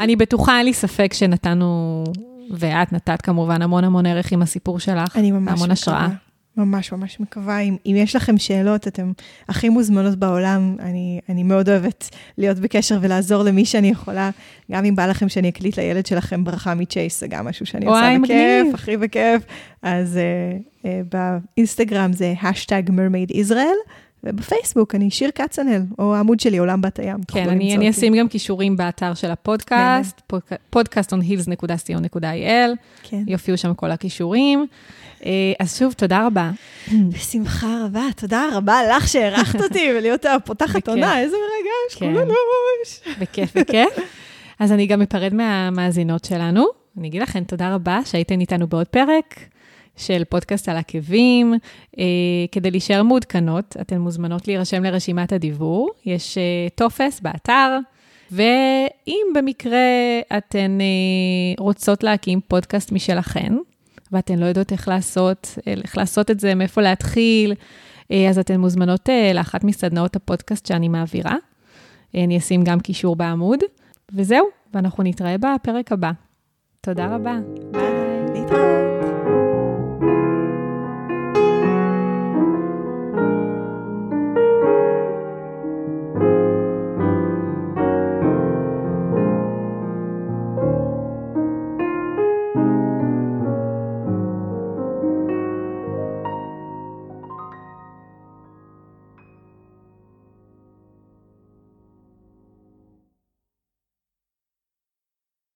אני בטוחה, אין לי ספק שנתנו, ואת נתת כמובן המון המון ערך עם הסיפור שלך. אני ממש המון מקווה. השראה. ממש ממש מקווה. אם, אם יש לכם שאלות, אתם הכי מוזמנות בעולם. אני, אני מאוד אוהבת להיות בקשר ולעזור למי שאני יכולה. גם אם בא לכם שאני אקליט לילד שלכם ברכה מצ'ייס, זה גם משהו שאני עושה מגניב. בכיף, הכי בכיף. אז אה, אה, באינסטגרם זה האשטאג mermaid Israel, ובפייסבוק אני שיר קצנל, או העמוד שלי, עולם בת הים. כן, אני, אני. אשים גם קישורים באתר של הפודקאסט, podcastonhills.co.il, כן. יופיעו שם כל הקישורים. אה, אז שוב, תודה רבה. בשמחה רבה, תודה רבה לך שאירחת אותי ולהיות הפותחת עונה, איזה מרגש, כן. כולנו ראש. בכיף, בכיף. אז אני גם אפרד מהמאזינות שלנו. אני אגיד לכם תודה רבה שהייתן איתנו בעוד פרק של פודקאסט על עקבים. אה, כדי להישאר מעודכנות, אתן מוזמנות להירשם לרשימת הדיבור. יש אה, טופס באתר, ואם במקרה אתן אה, רוצות להקים פודקאסט משלכן, ואתן לא יודעות איך לעשות, אה, איך לעשות את זה, מאיפה להתחיל, אה, אז אתן מוזמנות אה, לאחת מסדנאות הפודקאסט שאני מעבירה. אה, אני אשים גם קישור בעמוד, וזהו, ואנחנו נתראה בפרק הבא. תודה רבה. ביי, להתראות.